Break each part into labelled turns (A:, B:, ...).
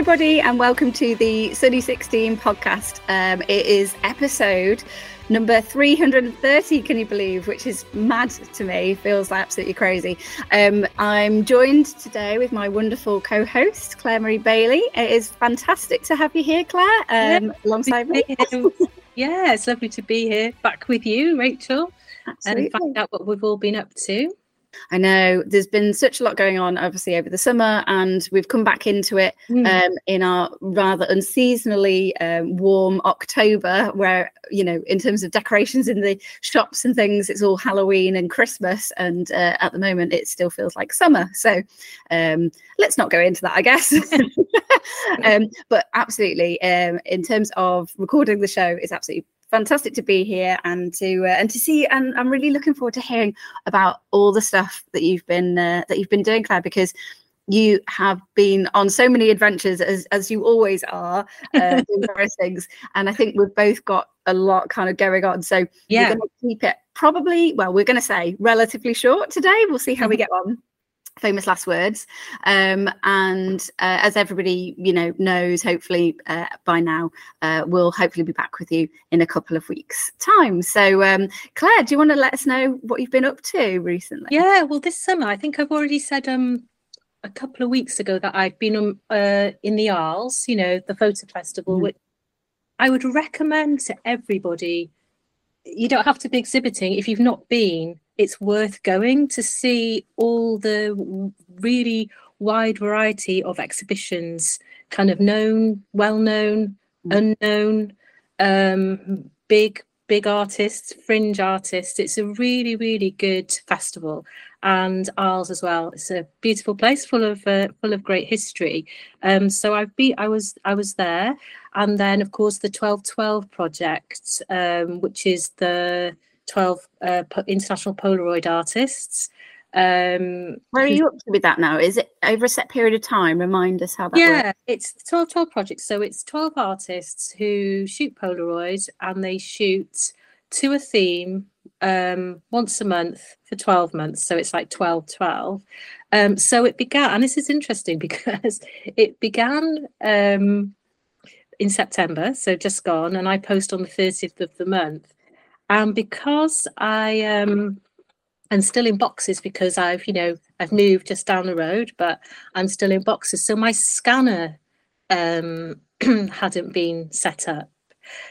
A: everybody, and welcome to the Sunny 16 podcast. Um, it is episode number 330, can you believe? Which is mad to me, feels absolutely crazy. Um, I'm joined today with my wonderful co host, Clare Marie Bailey. It is fantastic to have you here, Clare, um, yeah, alongside me.
B: yeah, it's lovely to be here back with you, Rachel, Absolutely. and find out what we've all been up to.
A: I know there's been such a lot going on, obviously, over the summer, and we've come back into it mm. um, in our rather unseasonally um, warm October, where, you know, in terms of decorations in the shops and things, it's all Halloween and Christmas. And uh, at the moment, it still feels like summer. So um, let's not go into that, I guess. Um, but absolutely, um, in terms of recording the show, it's absolutely fantastic to be here and to uh, and to see and I'm really looking forward to hearing about all the stuff that you've been uh, that you've been doing Clare because you have been on so many adventures as as you always are uh, doing various things. And I think we've both got a lot kind of going on. So yeah we're going to keep it probably well we're going to say relatively short today. We'll see how we get on famous last words. Um, and uh, as everybody you know knows hopefully uh, by now uh, we'll hopefully be back with you in a couple of weeks time. So um, clare do you want to let us know what you've been up to recently?
B: Yeah well this summer i think i've already said um a couple of weeks ago that i've been um, uh, in the Arles you know the photo festival mm. which i would recommend to everybody. You don't have to be exhibiting if you've not been it's worth going to see all the really wide variety of exhibitions, kind of known, well known, mm. unknown, um, big, big artists, fringe artists. It's a really, really good festival, and Arles as well. It's a beautiful place full of uh, full of great history. Um, so I've been, I was, I was there, and then of course the twelve twelve project, um, which is the 12 uh, international Polaroid artists. Um,
A: Where are you up to with that now? Is it over a set period of time? Remind us how that
B: yeah,
A: works.
B: it's 12 12 projects. So it's 12 artists who shoot Polaroids and they shoot to a theme um, once a month for 12 months. So it's like 12 12. Um, so it began, and this is interesting because it began um, in September, so just gone, and I post on the 30th of the month. And because I am um, still in boxes because I've, you know, I've moved just down the road, but I'm still in boxes. So my scanner um, hadn't been set up.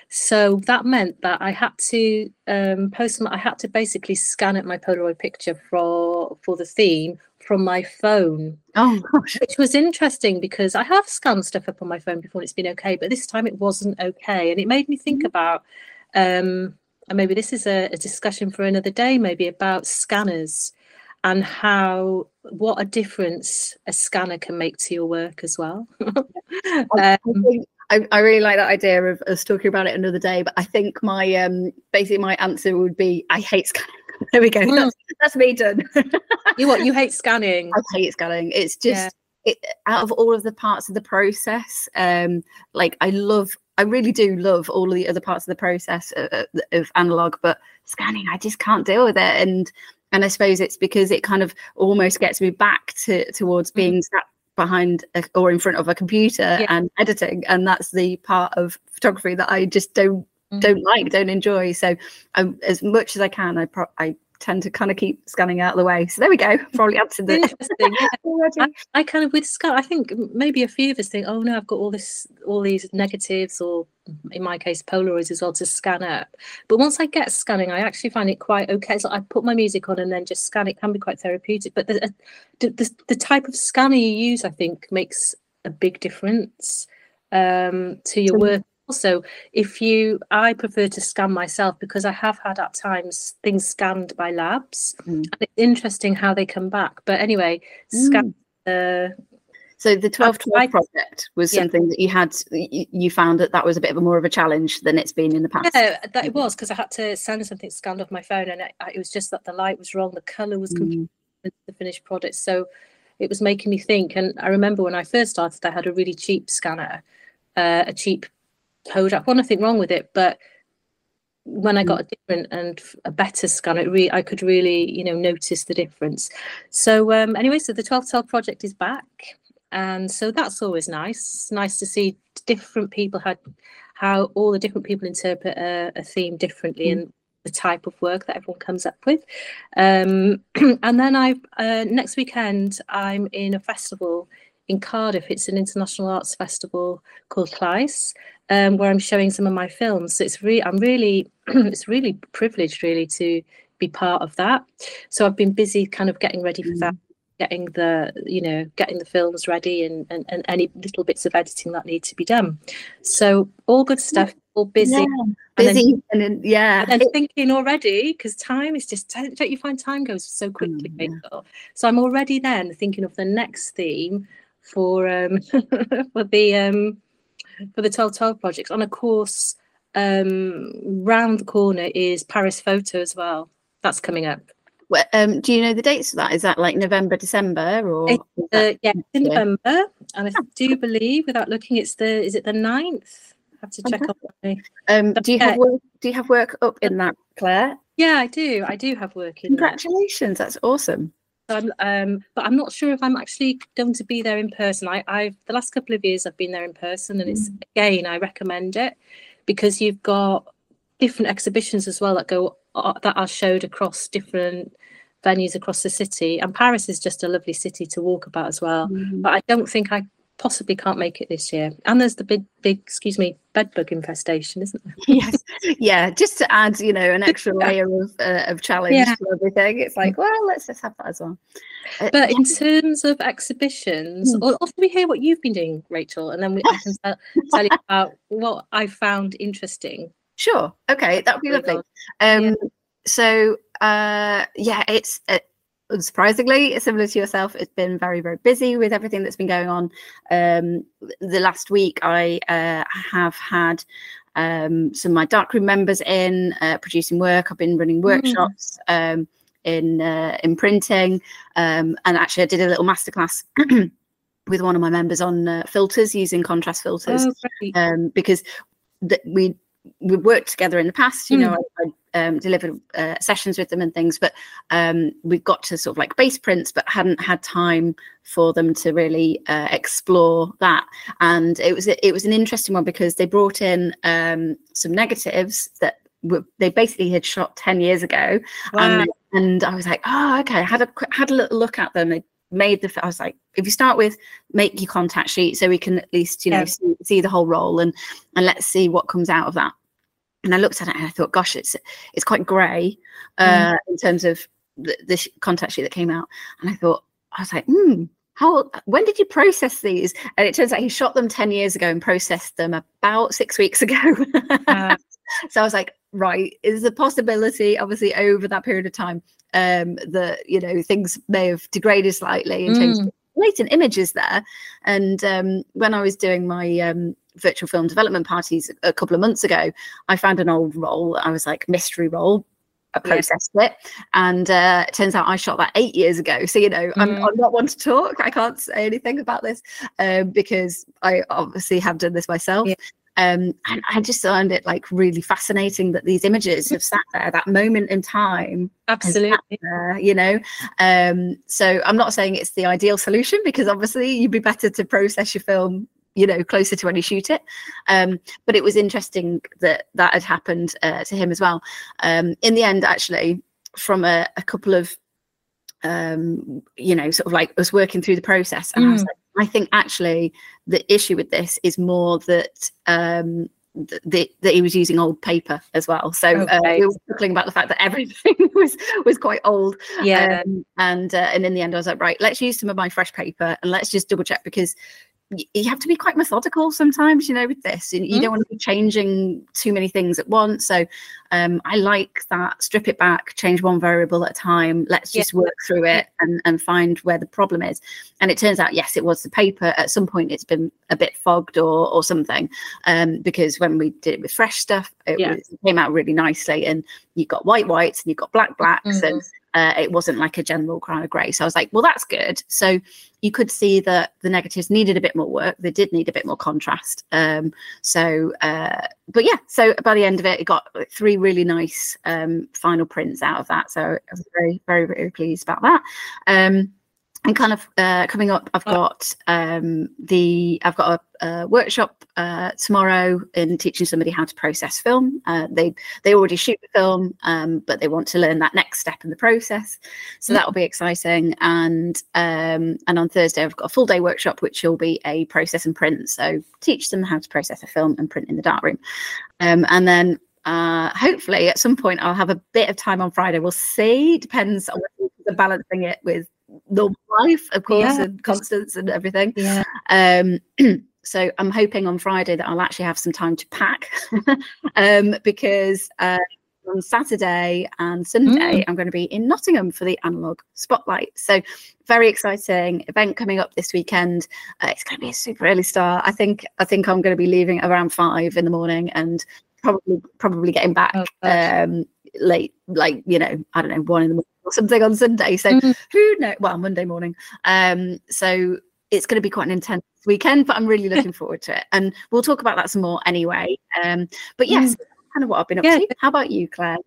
B: So that meant that I had to um, post. My, I had to basically scan it my Polaroid picture for for the theme from my phone.
A: Oh gosh,
B: which was interesting because I have scanned stuff up on my phone before and it's been okay, but this time it wasn't okay, and it made me think mm-hmm. about um, and maybe this is a, a discussion for another day, maybe about scanners and how what a difference a scanner can make to your work as well. um,
A: I, I, I, really like that idea of us talking about it another day. But I think my um basically my answer would be I hate scanning. there we go. Mm. That's, that's me done.
B: you what? You hate scanning?
A: I hate scanning. It's just. Yeah. It, out of all of the parts of the process, um, like I love I really do love all the other parts of the process of, uh, uh, of analog, but scanning, I just can't deal with it. And and I suppose it's because it kind of almost gets me back to towards being mm-hmm. sat behind a, or in front of a computer yeah. and editing, and that's the part of photography that I just don't mm-hmm. don't like, don't enjoy. So, um, as much as I can, I pro- I tend to kind of keep scanning out of the way. So there we go. Probably answered it. Interesting.
B: Yeah. I, I, kind of with scan. I think maybe a few of us think, oh no, I've got all this, all these negatives, or in my case, Polaroids as well to scan up. But once I get scanning, I actually find it quite okay. So I put my music on and then just scan. It can be quite therapeutic. But the the, the, the type of scanner you use, I think, makes a big difference um, to your work also if you i prefer to scan myself because i have had at times things scanned by labs mm. and it's interesting how they come back but anyway scan mm. uh,
A: so the 1212 project was yeah. something that you had you found that that was a bit of a more of a challenge than it's been in the past
B: yeah that it was because i had to send something scanned off my phone and it, it, was just that the light was wrong the color was mm. the finished product so it was making me think and i remember when i first started i had a really cheap scanner uh, a cheap Kodak. Well, nothing wrong with it, but when I mm. got a different and a better scanner, it re- I could really, you know, notice the difference. So um, anyway, so the 12 12 project is back. and so that's always nice. Nice to see different people had how all the different people interpret a, a theme differently mm. and the type of work that everyone comes up with. Um, and then I uh, next weekend I'm in a festival in Cardiff. It's an international arts festival called Llais, um, where I'm showing some of my films. So it's really I'm really it's really privileged really to be part of that. So I've been busy kind of getting ready for that getting the you know getting the films ready and, and, and any little bits of editing that need to be done so all good stuff all busy
A: yeah, busy and then, and then, yeah
B: and then thinking already because time is just don't you find time goes so quickly mm, yeah. so i'm already then thinking of the next theme for um for the um for the 1212 projects on a course um round the corner is paris photo as well that's coming up
A: um, do you know the dates of that? Is that like November, December, or
B: uh, yeah, in November? And I do believe, without looking, it's the is it the 9th? I have to check
A: okay. Um, do you have work, do you have work up in that, Clare?
B: Yeah, I do. I do have work in.
A: Congratulations! That's awesome.
B: Um, um, but I'm not sure if I'm actually going to be there in person. I, I've the last couple of years I've been there in person, and it's mm. again I recommend it because you've got different exhibitions as well that go uh, that are showed across different venues across the city. And Paris is just a lovely city to walk about as well. Mm-hmm. But I don't think I possibly can't make it this year. And there's the big, big, excuse me, bedbug infestation, isn't there?
A: yes, yeah. Just to add, you know, an extra layer of uh, of challenge yeah. to everything. It's like, well, let's just have that as well.
B: Uh, but in terms of exhibitions, or also we hear what you've been doing, Rachel, and then we, I can tell, tell you about what I found interesting
A: Sure. Okay, that would be lovely. Um, yeah. So, uh, yeah, it's uh, unsurprisingly similar to yourself. It's been very, very busy with everything that's been going on. Um, the last week, I uh, have had um, some of my darkroom members in uh, producing work. I've been running mm. workshops. Mm. in uh, in printing, um, and actually, I did a little masterclass with one of my members on uh, filters using contrast filters oh, um, because th- we we've worked together in the past. You mm. know, I, I um, delivered uh, sessions with them and things, but um, we've got to sort of like base prints, but hadn't had time for them to really uh, explore that. And it was it was an interesting one because they brought in um, some negatives that were, they basically had shot ten years ago, wow. and, and I was like, oh, okay. I had a had a little look at them. They made the i was like if you start with make your contact sheet so we can at least you know yeah. see, see, the whole roll and and let's see what comes out of that and i looked at it and i thought gosh it's it's quite gray uh, mm. in terms of the, the, contact sheet that came out and i thought i was like hmm how when did you process these and it turns out he shot them 10 years ago and processed them about six weeks ago uh. so i was like right is a possibility obviously over that period of time um that you know things may have degraded slightly and changed mm. latent images there and um when i was doing my um virtual film development parties a couple of months ago i found an old roll i was like mystery roll I processed yeah. it, and uh, it turns out I shot that eight years ago. So you know, mm. I'm, I'm, not one to talk. I can't say anything about this um, because I obviously have done this myself. Yeah. Um, and I just found it like really fascinating that these images have sat there, that moment in time.
B: Absolutely.
A: There, you know, um, so I'm not saying it's the ideal solution because obviously you'd be better to process your film you know closer to when you shoot it um, but it was interesting that that had happened uh, to him as well um, in the end actually from a, a couple of um, you know sort of like us working through the process and mm. I was like I think actually the issue with this is more that um, that, that he was using old paper as well. So okay. uh, we were talking about the fact that everything was was quite old.
B: Yeah.
A: Um, and uh, and in the end, I was like, right, let's use some of my fresh paper and let's just double check because you have to be quite methodical sometimes, you know, with this. You, mm. don't want to be changing too many things at once. So um, I like that. Strip it back, change one variable at a time. Let's just yeah. work through it and, and find where the problem is. And it turns out, yes, it was the paper. At some point, it's been a bit fogged or or something. Um, because when we did it with fresh stuff, it, yeah. was, it came out really nicely. And you've got white whites and you've got black blacks mm-hmm. and uh, it wasn't like a general crown of grey. So I was like, well, that's good. So you could see that the negatives needed a bit more work. They did need a bit more contrast. Um, so, uh, but yeah, so by the end of it, it got three really nice um, final prints out of that. So I was very, very, very pleased about that. Um, and kind of uh, coming up, I've got um, the I've got a, a workshop uh, tomorrow in teaching somebody how to process film. Uh, they they already shoot the film, um, but they want to learn that next step in the process. So that will be exciting. And um, and on Thursday, I've got a full day workshop, which will be a process and print. So teach them how to process a film and print in the darkroom. Um, and then uh, hopefully at some point I'll have a bit of time on Friday. We'll see. Depends on the balancing it with normal life, of course, yeah. and Constance and everything.
B: Yeah.
A: Um, so I'm hoping on Friday that I'll actually have some time to pack um, because uh, on Saturday and Sunday mm. I'm going to be in Nottingham for the Analogue Spotlight. So very exciting event coming up this weekend. Uh, it's going to be a super early start. I think I think I'm going to be leaving around five in the morning and probably probably getting back oh, um, late, like you know I don't know one in the morning or something on Sunday. So mm-hmm. who knows? Well, Monday morning. Um, so it's going to be quite an intense weekend, but I'm really looking forward to it. And we'll talk about that some more anyway. Um, but yes, mm. kind of what I've been up yeah. to. How about you, Clare?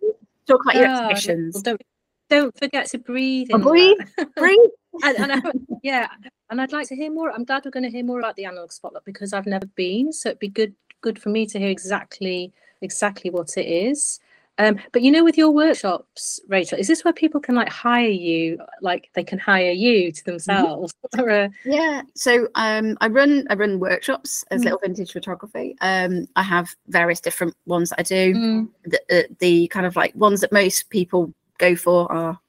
A: Talk about your oh, exhibitions.
B: Don't, don't forget to breathe.
A: Oh, breathe, breathe.
B: and, and I, yeah, and I'd like to hear more. I'm glad we're going to hear more about the analogue spotlight because I've never been, so it'd be good good for me to hear exactly exactly what it is. Um, but you know, with your workshops, Rachel, is this where people can like hire you, like they can hire you to mm-hmm. themselves?
A: Mm-hmm. yeah. So um, I run I run workshops as mm. little vintage photography. Um, I have various different ones that I do. Mm. The, uh, the kind of like ones that most people go for are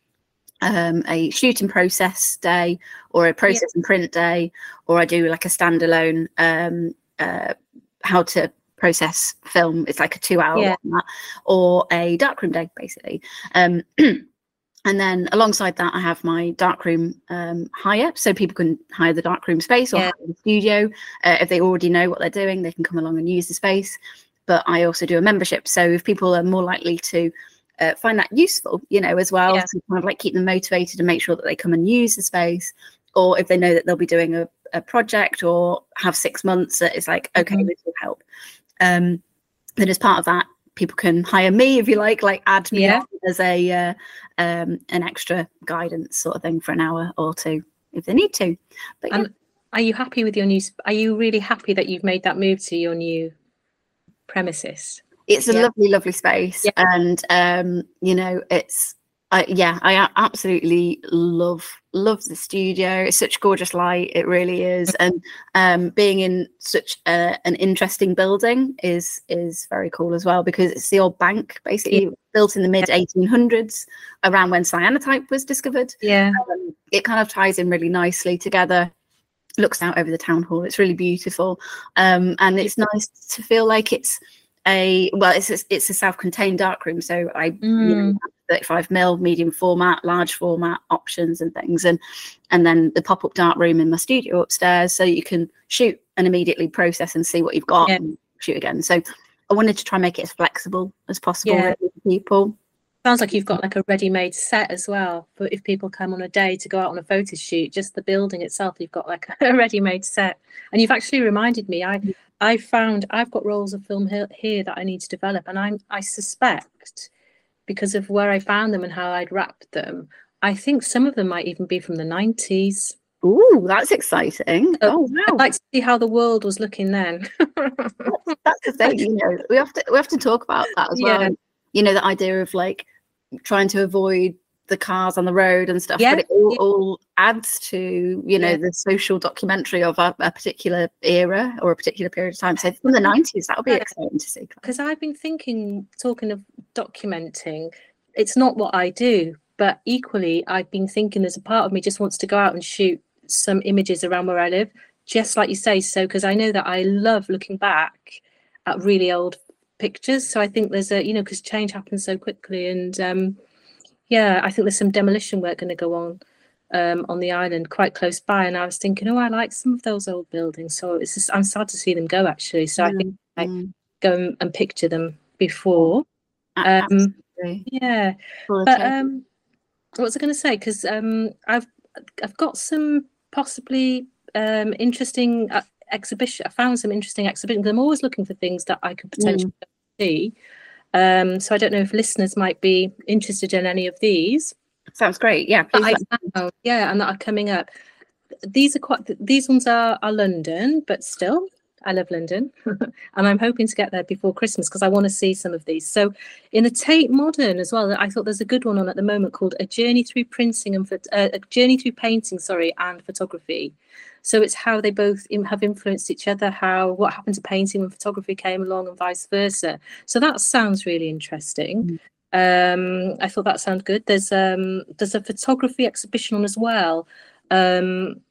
A: um, a shooting process day or a process yeah. and print day, or I do like a standalone um, uh, how to process film. It's like a two hour yeah. one, or a darkroom day, basically. Um, and then alongside that, I have my darkroom um, hire, so people can hire the darkroom space or yeah. the studio. Uh, if they already know what they're doing, they can come along and use the space. But I also do a membership, so if people are more likely to uh, find that useful, you know, as well, yeah. to kind of like keep them motivated and make sure that they come and use the space, or if they know that they'll be doing a, a project or have six months, that it's like, okay, mm-hmm. this will help. Um, then as part of that, people can hire me if you like, like add me yeah. as a uh, um, an extra guidance sort of thing for an hour or two if they need to. But yeah.
B: are you happy with your new? Are you really happy that you've made that move to your new premises?
A: It's a yeah. lovely, lovely space, and um, you know, it's I, yeah, I absolutely love love the studio. It's such gorgeous light. It really is, mm. and um, being in such a, an interesting building is is very cool as well because it's the old bank, basically yeah. built in the mid 1800s, around when cyanotype was discovered.
B: Yeah,
A: um, it kind of ties in really nicely together. Looks out over the town hall. It's really beautiful, um, and it's nice to feel like it's a well, it's a, it's a self-contained darkroom. So I mm. you know, mm. 35 mil medium format large format options and things and and then the pop-up dark room in my studio upstairs so you can shoot and immediately process and see what you've got yeah. and shoot again so i wanted to try and make it as flexible as possible yeah. for people
B: sounds like you've got like a ready-made set as well but if people come on a day to go out on a photo shoot just the building itself you've got like a ready-made set and you've actually reminded me i i found i've got rolls of film here, here that i need to develop and i'm i suspect because of where I found them and how I'd wrapped them. I think some of them might even be from the 90s.
A: Ooh, that's exciting.
B: Uh, oh, wow. I'd like to see how the world was looking then.
A: that's, that's, the thing, you know, we have to we have to talk about that as yeah. well. You know, the idea of like trying to avoid the cars on the road and stuff, yeah. but it all, yeah. all, adds to you know yeah. the social documentary of a, a, particular era or a particular period of time. So from the nineties, that would be exciting to see.
B: Because I've been thinking, talking of documenting, it's not what I do, but equally, I've been thinking there's a part of me just wants to go out and shoot some images around where I live, just like you say. So because I know that I love looking back at really old pictures. So I think there's a you know because change happens so quickly and. um yeah, I think there's some demolition work going to go on um, on the island quite close by. And I was thinking, oh, I like some of those old buildings. So it's just, I'm sad to see them go actually. So mm-hmm. I think I mm. go and, and, picture them before. Um, yeah. But um, what was I going to say? Because um, I've I've got some possibly um, interesting uh, exhibition. I found some interesting exhibitions. I'm always looking for things that I could potentially mm. See. Um, so I don't know if listeners might be interested in any of these.
A: sounds great. Yeah,
B: I found, yeah, and that are coming up. These are quite. These ones are are London, but still, I love London, and I'm hoping to get there before Christmas because I want to see some of these. So, in the Tate Modern as well, I thought there's a good one on at the moment called "A Journey Through Printing and uh, A Journey Through Painting," sorry, and photography. So it's how they both have influenced each other, how what happened to painting when photography came along, and vice versa. So that sounds really interesting. Mm. Um, I thought that sounded good. There's um, there's a photography exhibition on as well. Um,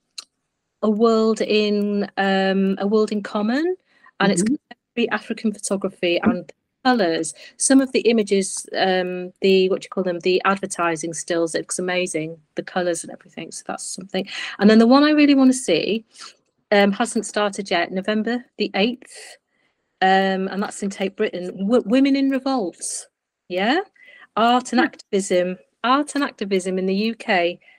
B: a world in um, a world in common, and mm-hmm. it's contemporary African photography and colors. Some of the images, um, the what do you call them, the advertising stills, it looks amazing, the colors and everything. So that's something. And then the one I really want to see um, hasn't started yet, November the 8th. Um, and that's in Tate Britain. W- Women in Revolt. Yeah. Art and activism. Art and activism in the UK,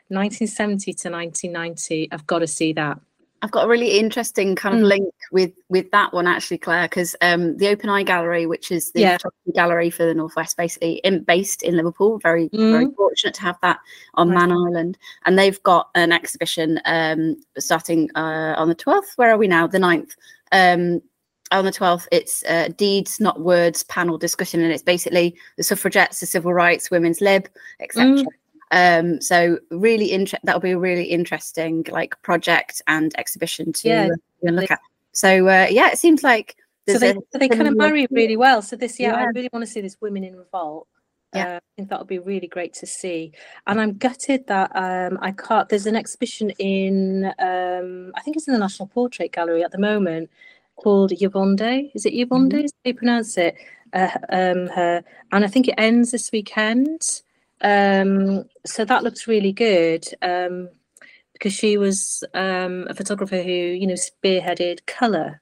B: 1970 to 1990. I've got to see that.
A: I've got a really interesting kind of mm. link with with that one actually, Clare, because um, the Open Eye Gallery, which is the yeah. gallery for the Northwest, basically in, based in Liverpool, very mm. very fortunate to have that on right. Mann Island, and they've got an exhibition um, starting uh, on the twelfth. Where are we now? The 9th. Um, on the 12th, it's uh, Deeds, Not Words panel discussion, and it's basically the suffragettes, the civil rights, women's lib, etc. Mm. Um, so really inter- that'll be a really interesting like project and exhibition to yeah, look at. So uh, yeah, it seems like
B: so they, a, they kind of marry really well. So this yeah, yeah, I really want to see this women in revolt. Yeah. Uh, I think that would be really great to see. And I'm gutted that um, I can't. There's an exhibition in, um, I think it's in the National Portrait Gallery at the moment called Yvonne. Is it Yvonne? Mm-hmm. Is how you pronounce it? Uh, um, her, and I think it ends this weekend. Um, so that looks really good um, because she was um, a photographer who, you know, spearheaded colour,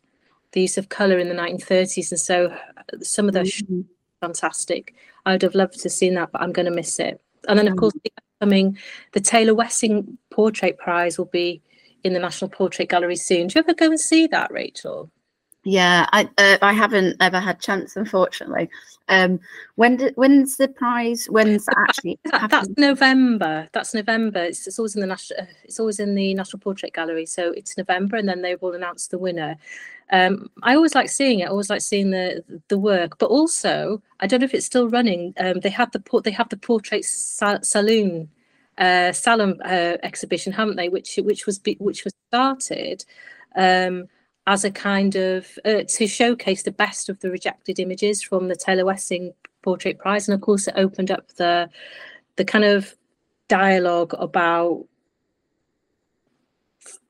B: the use of colour in the 1930s. And so uh, some of those mm-hmm. fantastic. I would have loved to have seen that, but I'm going to miss it. And then, of course, the upcoming, the Taylor Wessing Portrait Prize will be in the National Portrait Gallery soon. Do you ever go and see that, Rachel?
A: Yeah, I uh, I haven't ever had chance, unfortunately. Um, when did, when's the prize? When's that actually?
B: That, that's November. That's November. It's, it's always in the national. Uh, it's always in the National Portrait Gallery. So it's November, and then they will announce the winner. Um, I always like seeing it. I always like seeing the the work. But also, I don't know if it's still running. Um, they have the port. They have the portrait sa- saloon uh, salon uh, exhibition, haven't they? Which which was which was started. Um, as a kind of uh, to showcase the best of the rejected images from the Taylor Wessing Portrait Prize, and of course it opened up the the kind of dialogue about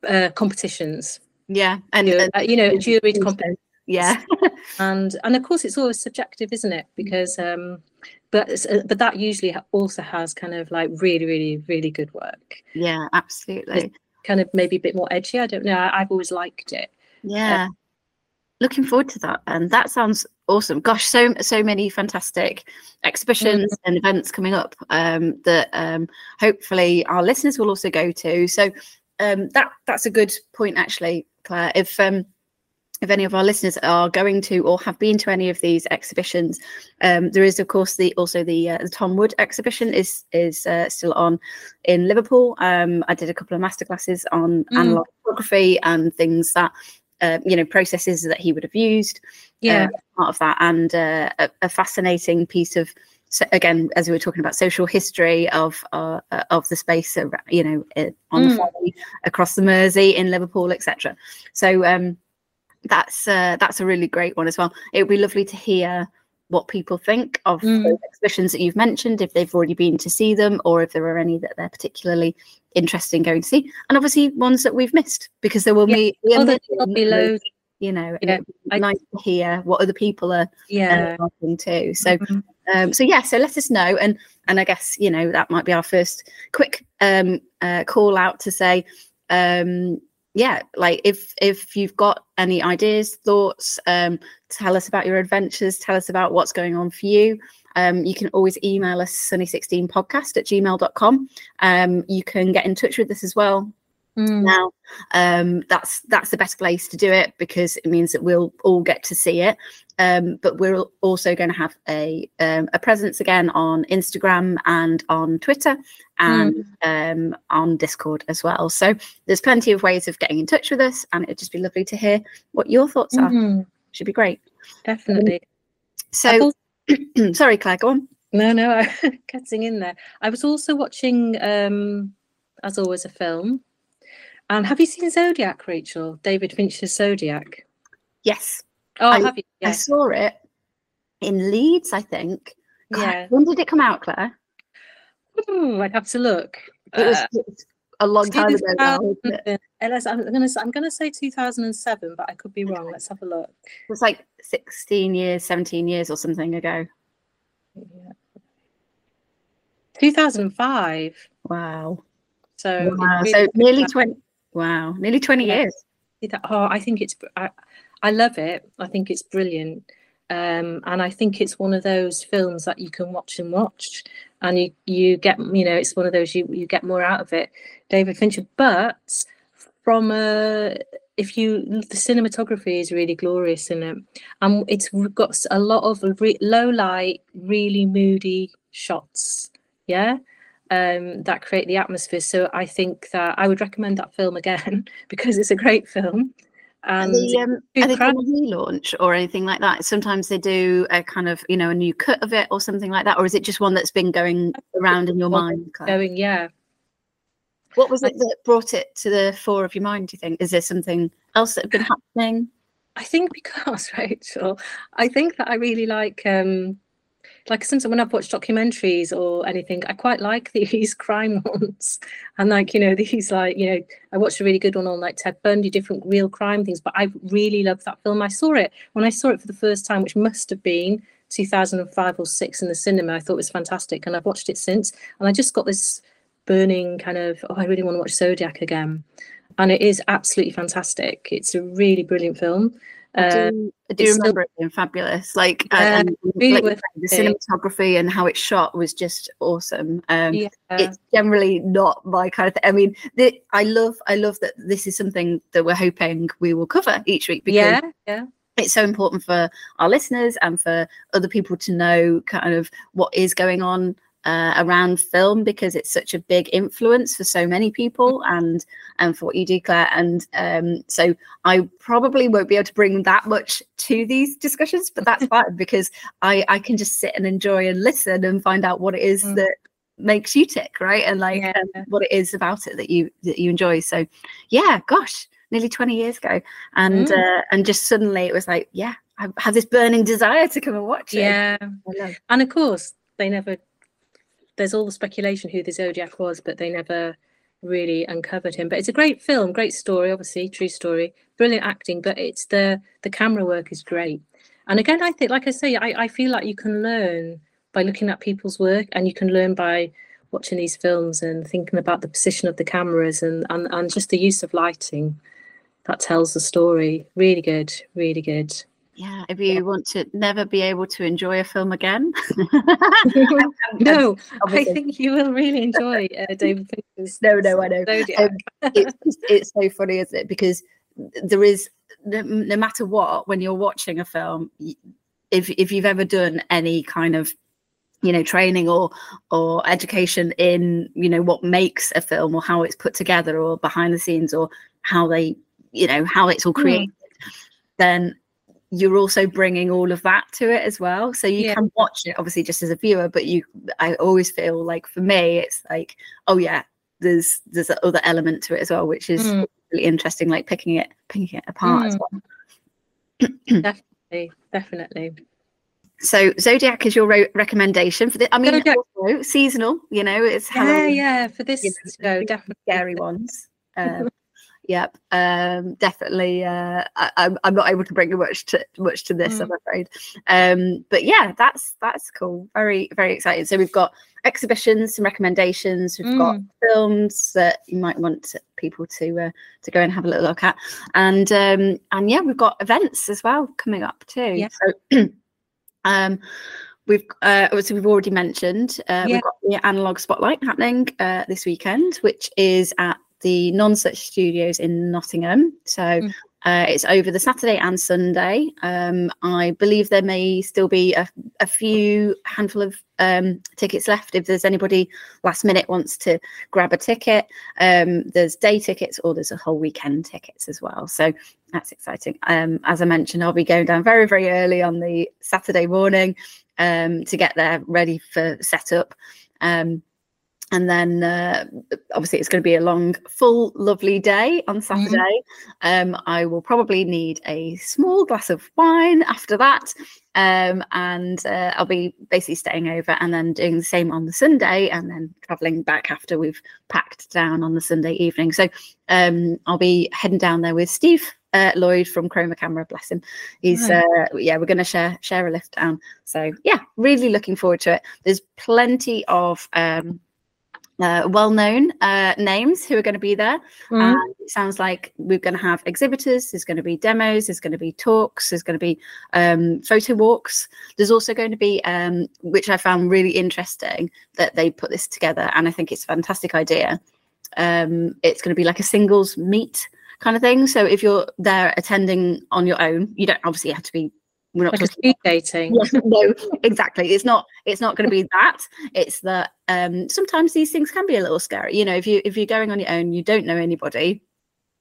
B: uh, competitions.
A: Yeah,
B: and you know, uh, you know juried competitions.
A: Yeah,
B: and and of course it's always subjective, isn't it? Because um, but uh, but that usually also has kind of like really really really good work.
A: Yeah, absolutely.
B: It's kind of maybe a bit more edgy. I don't know. I, I've always liked it.
A: Yeah. Looking forward to that. And that sounds awesome. Gosh, so so many fantastic exhibitions mm-hmm. and events coming up um, that um, hopefully our listeners will also go to. So um, that that's a good point actually, Clare. If um, if any of our listeners are going to or have been to any of these exhibitions, um, there is of course the also the uh, the Tom Wood exhibition is is uh, still on in Liverpool. Um, I did a couple of masterclasses on mm. analog photography and things that uh, you know processes that he would have used
B: yeah.
A: uh, part of that. And uh, a, a, fascinating piece of so again as we were talking about social history of uh, uh of the space you know on mm. the ferry, across the mersey in liverpool etc so um that's that's a really great one as well. It would be lovely to hear what people think of mm. those exhibitions that you've mentioned, if they've already been to see them, or if there are any that they're particularly interested in going to see, and obviously ones that we've missed because there will yeah. be,
B: oh, there'll be loads.
A: You know, yeah, I, nice to hear what other people are
B: yeah
A: uh, too. So, mm-hmm. um, so yeah, so let us know, and and I guess you know that might be our first quick um, uh, call out to say um, yeah like if if you've got any ideas thoughts um tell us about your adventures tell us about what's going on for you. Um, you can always email us sunny16podcast at gmail.com um, you can get in touch with us as well
B: Mm.
A: now um that's that's the best place to do it because it means that we'll all get to see it um but we're also going to have a um, a presence again on instagram and on twitter and um on discord as well so there's plenty of ways of getting in touch with us and it'd just be lovely to hear what your thoughts are
B: Mhm.
A: should be great
B: Definitely.
A: So
B: al-
A: sorry clare go on
B: no, no, I'm getting in there. I was also watching, um, as always, a film. And have you seen Zodiac, Rachel? David Fincher's Zodiac.
A: yes
B: Oh,
A: I-
B: have you?
A: i saw it in leeds i think God,
B: yeah.
A: when did it come out clare
B: Ooh, I'd have to look.
A: it was,
B: Uh,
A: it was a long time ago now, isn't it?
B: 2000 Unless I'm gonna I'm gonna say 2007, but I could be wrong. Let's have a look.
A: It was like 16 years, 17 years or something ago.
B: Yeah. 2005.
A: Wow.
B: So,
A: wow.
B: really
A: So nearly 20. Wow. Nearly 20
B: Yeah.
A: years.
B: Oh, I think it's I, I love it. I think it's brilliant. Um, and I think it's one of those films that you can watch and watch, and you you get you know it's one of those you you get more out of it. David Fincher, but from a if you the cinematography is really glorious in it, and it's got a lot of re- low light, really moody shots. Yeah. Um, that create the atmosphere. So I think that I would recommend that film again because it's a great film.
A: Are
B: And
A: they, um, are they
B: crowded.
A: doing a relaunch or anything like that? Sometimes they do a kind of, you know, a new cut of it or something like that. Or is it just one that's been going around in your mind? Clare?
B: going, yeah.
A: What was it that brought it to the fore of your mind, do you think? Is there something else that had been happening?
B: I think because Rachel, I think that I really like um like sometimes when I've watched documentaries or anything, I quite like these crime ones. And like, you know, these like, you know, I watched a really good one on like Ted Bundy, different real crime things, but I really loved that film. I saw it when I saw it for the first time, which must have been 2005 or six in the cinema. I thought it was fantastic. And I've watched it since. And I just got this burning kind of, oh, I really want to watch Zodiac again. And it is absolutely fantastic. It's a really brilliant film.
A: I do, I do remember it being fabulous. Like, uh,
B: Yeah,
A: and,
B: really
A: like you the cinematography and how it shot was just awesome. Um,
B: yeah.
A: it's generally not my kind of thing. I mean, the, I love, I love that this is something that we're hoping we will cover each week because
B: yeah, yeah,
A: it's so important for our listeners and for other people to know kind of what is going on uh, around film because it's such a big influence for so many people and and for what you do clare and um so i probably won't be able to bring that much to these discussions but that's fine because i i can just sit and enjoy and listen and find out what it is
B: Mm.
A: that makes you tick right and like
B: Yeah.
A: um, what it is about it that you that you enjoy so yeah gosh nearly 20 years ago and
B: Mm.
A: uh, and just suddenly it was like yeah i have this burning desire to come and watch it
B: yeah. And of course, they never. There's all the speculation who the Zodiac was, but they never really uncovered him. But it's a great film, great story, obviously, true story, brilliant acting. But it's the the camera work is great. And again, I think, like I say, I, I feel like you can learn by looking at people's work, and you can learn by watching these films and thinking about the position of the cameras and and, and just the use of lighting. That tells the story. Really good, really good.
A: Yeah. If you want to never be able to enjoy a film again.
B: No, I think you will really enjoy uh, David Fincher's
A: no no i know. Um, it's it's so funny, isn't it? Because there is no, no matter what, when you're watching a film, if if you've ever done any kind of you know training or or education in you know what makes a film or how it's put together or behind the scenes or how they you know how it's all
B: Hmm.
A: created then you're also bringing all of that to it as well so you
B: Yeah.
A: can watch it obviously just as a viewer but you i always feel like for me it's like oh yeah there's there's that other element to it as well which is
B: Mm.
A: really interesting like picking it picking it apart as
B: Mm.
A: well
B: definitely, definitely.
A: so zodiac is your ro- recommendation for the i mean also seasonal you know it's
B: Yeah,
A: Halloween,
B: yeah. For this
A: you know,
B: show, definitely.
A: scary ones um, yep um definitely uh I, I'm, I'm not able to bring much to much to this
B: Mm.
A: i'm afraid um but yeah that's that's cool very very exciting. so we've got exhibitions some recommendations we've got
B: Mm.
A: films that you might want people to uh, to go and have a little look at and um and yeah we've got events as well coming up too
B: Yeah.
A: so um We've uh, obviously we've already mentioned uh,
B: Yeah.
A: we've got the analogue spotlight happening uh, this weekend, which is at the Nonsuch Studios in Nottingham. So
B: Mm.
A: uh, it's over the Saturday and Sunday. Um, I believe there may still be a, a few handful of um, tickets left if there's anybody last minute wants to grab a ticket. Um, there's day tickets or there's a whole weekend tickets as well. So that's exciting. Um, as I mentioned, I'll be going down very, very early on the Saturday morning um, to get there ready for setup. Um, and then uh, obviously it's going to be a long, full, lovely day on Saturday. Um, I will probably need a small glass of wine after that. Um, and uh, I'll be basically staying over and then doing the same on the Sunday and then traveling back after we've packed down on the Sunday evening. So um, I'll be heading down there with Steve uh, Lloyd from Chroma Camera. Bless him. He's
B: Right.
A: uh, yeah, we're going to share share a lift down. So yeah, really looking forward to it. There's plenty of um, uh, well-known uh, names who are going to be there.
B: Mm.
A: It sounds like we're going to have exhibitors. There's going to be demos. There's going to be talks. There's going to be um, photo walks. There's also going to be, um, which I found really interesting, that they put this together, and I think it's a fantastic idea. Um, it's going to be like a singles meet kind of thing. So if you're there attending on your own, you don't obviously have to be. We're not
B: like
A: talking
B: speed dating.
A: Yes, no, exactly. It's not. It's not going to be that. It's that um, sometimes these things can be a little scary. You know, if you if you're going on your own, you don't know anybody.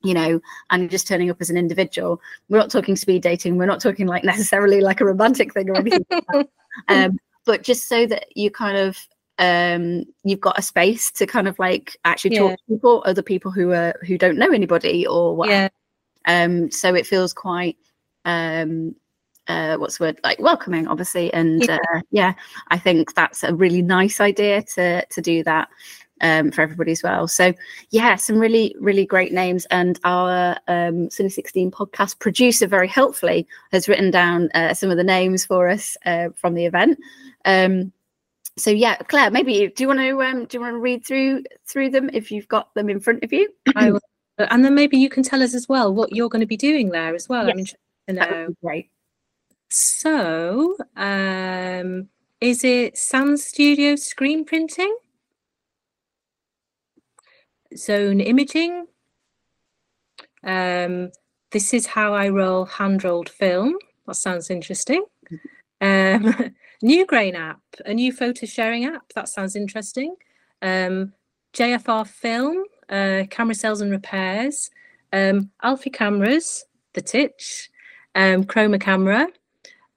A: You know, and just turning up as an individual. We're not talking speed dating. We're not talking like necessarily like a romantic thing or anything. like that. Um, but just so that you kind of um you've got a space to kind of like actually talk
B: Yeah.
A: to people other people who are who don't know anybody or what
B: Yeah.
A: um so it feels quite um uh what's the word like welcoming obviously and
B: Yeah.
A: uh, yeah i think that's a really nice idea to to do that um for everybody as well so yeah some really really great names and our um Sunny 16 podcast producer very helpfully has written down uh, some of the names for us uh, from the event um so yeah clare maybe do you want to um do you want to read through through them if you've got them in front of you.
B: And then maybe you can tell us as well what you're going to be doing there as well.
A: Yes.
B: I'm interested to
A: that
B: know.
A: would be great
B: So, um, is it Sound Studio screen printing? Zone imaging? Um, this is how I roll hand rolled film. That sounds interesting. Um, new grain app, a new photo sharing app. That sounds interesting. Um, JFR film, uh, camera sales and repairs. Um, Alfie cameras, the Titch, um, Chroma camera.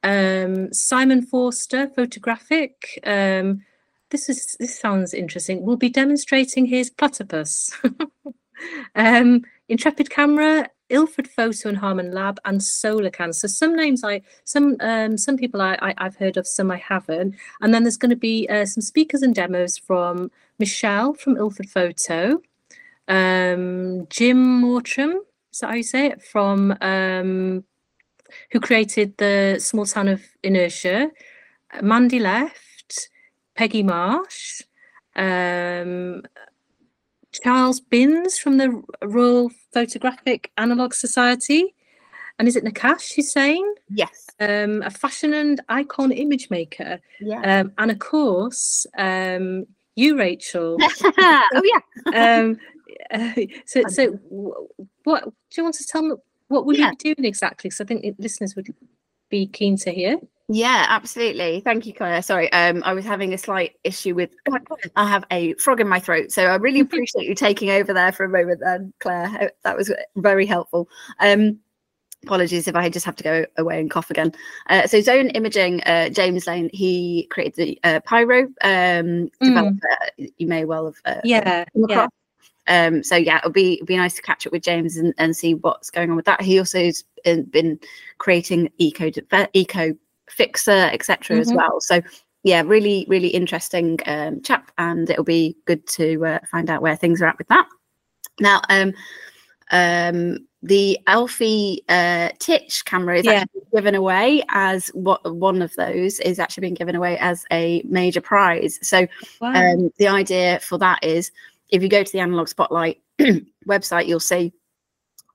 B: Um, Simon Forster, photographic. Um, this is this sounds interesting. We'll be demonstrating his platypus. um, Intrepid camera, Ilford Photo and Harman Lab, and Solarcan. So some names I some um, some people I, I I've heard of, some I haven't. And then there's going to be uh, some speakers and demos from Michelle from Ilford Photo, um, Jim Mortram. Is that how you say it? From um, who created the small town of Inertia, Mandy Left, Peggy Marsh, um, Charles Binns from the Royal Photographic Analogue Society, and is it Nakash Hussain,
A: yes.
B: Um, a fashion and icon image maker,
A: yeah.
B: Um, and of course um, you, Rachel.
A: oh yeah.
B: Um, uh, so, so what do you want to tell me? What will
A: Yeah.
B: you be doing exactly? Because I think listeners would be keen to hear.
A: Yeah, absolutely. Thank you, Clare. Sorry, um, I was having a slight issue with. I have a frog in my throat, so I really appreciate you taking over there for a moment, then, Clare. Uh, That was very helpful. Um, apologies if I just have to go away and cough again. Uh, so, Zone Imaging, uh, James Lane, he created the uh, Pyro um, developer. You may well have uh,
B: Yeah,
A: come
B: yeah.
A: Um, so yeah, it'll be it'll be nice to catch up with James and, and see what's going on with that. He also has been, creating eco eco fixer etc as
B: Mhm.
A: well. So yeah, really really interesting um, chap, and it'll be good to uh, find out where things are at with that. Now, um, um, the Alfie uh, Titch camera is
B: Yeah.
A: actually given away as what one of those is actually being given away as a major prize. So
B: wow.
A: um, the idea for that is if you go to the Analogue Spotlight website, you'll see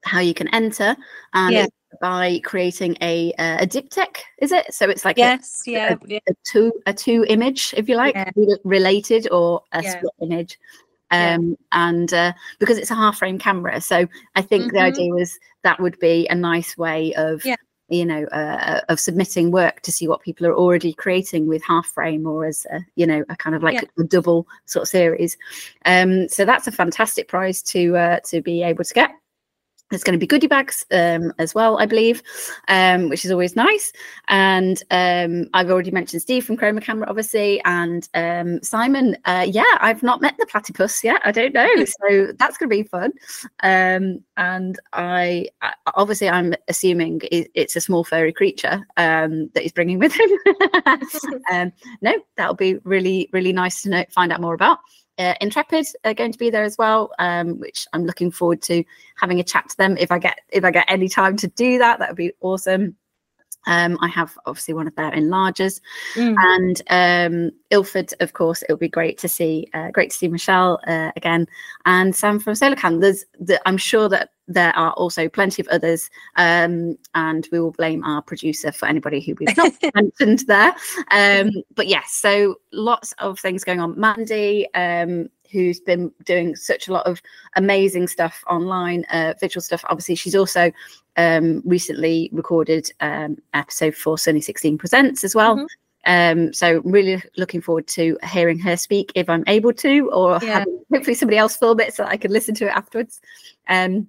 A: how you can enter, and
B: Yeah.
A: by creating a uh, a diptych, is it? So it's like a-
B: yes, yeah, yeah,
A: a, two a two image, if you like,
B: Yeah.
A: related or a split image. Um, and uh, because it's a half frame camera, so I think mm-hmm. the idea was that would be a nice way of you know uh, of submitting work to see what people are already creating with half frame or as a, you know a kind of like yeah. a double sort of series um so that's a fantastic prize to uh, to be able to get there's going to be goodie bags um, as well, I believe, um, which is always nice. And um, I've already mentioned Steve from Chroma Camera, obviously, and um, Simon. Uh, yeah, I've not met the platypus yet. I don't know, so that's going to be fun. Um, and I, I, obviously, I'm assuming it's a small furry creature um, that he's bringing with him. no, that'll be really, really nice to know, find out more about uh, Intrepid are going to be there as well, um, which I'm looking forward to having a chat to them. If I get if I get any time to do that, that would be awesome. Um, I have obviously one of their enlargers, mm. and um, Ilford, of course. It would be great to see, uh, great to see Michelle uh, again, and Sam from Solarcan. There's, the, I'm sure that there are also plenty of others, um, and we will blame our producer for anybody who we've not mentioned there. Um, but yes, so lots of things going on. Mandy, um, who's been doing such a lot of amazing stuff online, uh, visual stuff. Obviously, she's also um, recently recorded um, episode for Sunny 16 Presents as well. Mm-hmm. Um, so really looking forward to hearing her speak if I'm able to, or yeah. having, hopefully somebody else film it so I can listen to it afterwards. Um,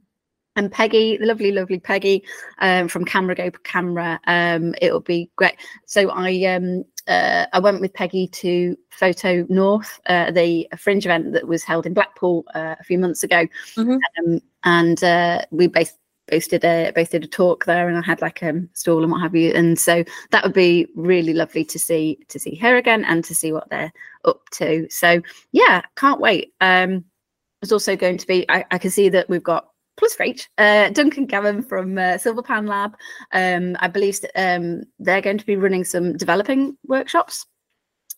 A: and Peggy, the lovely, lovely Peggy um, from Camera Go Camera. Um, it'll be great. So I um, uh, I went with Peggy to Photo North, uh, the fringe event that was held in Blackpool uh, a few months ago, mm-hmm. Um, and uh, we both did a both did a talk there, and I had like a um, stall and what have you. And so that would be really lovely to see to see her again and to see what they're up to. So yeah, can't wait. Um, there's also going to be I, I can see that we've got plus for each. Uh, Duncan Gavin from uh, Silverpan Lab. Um, I believe um, they're going to be running some developing workshops,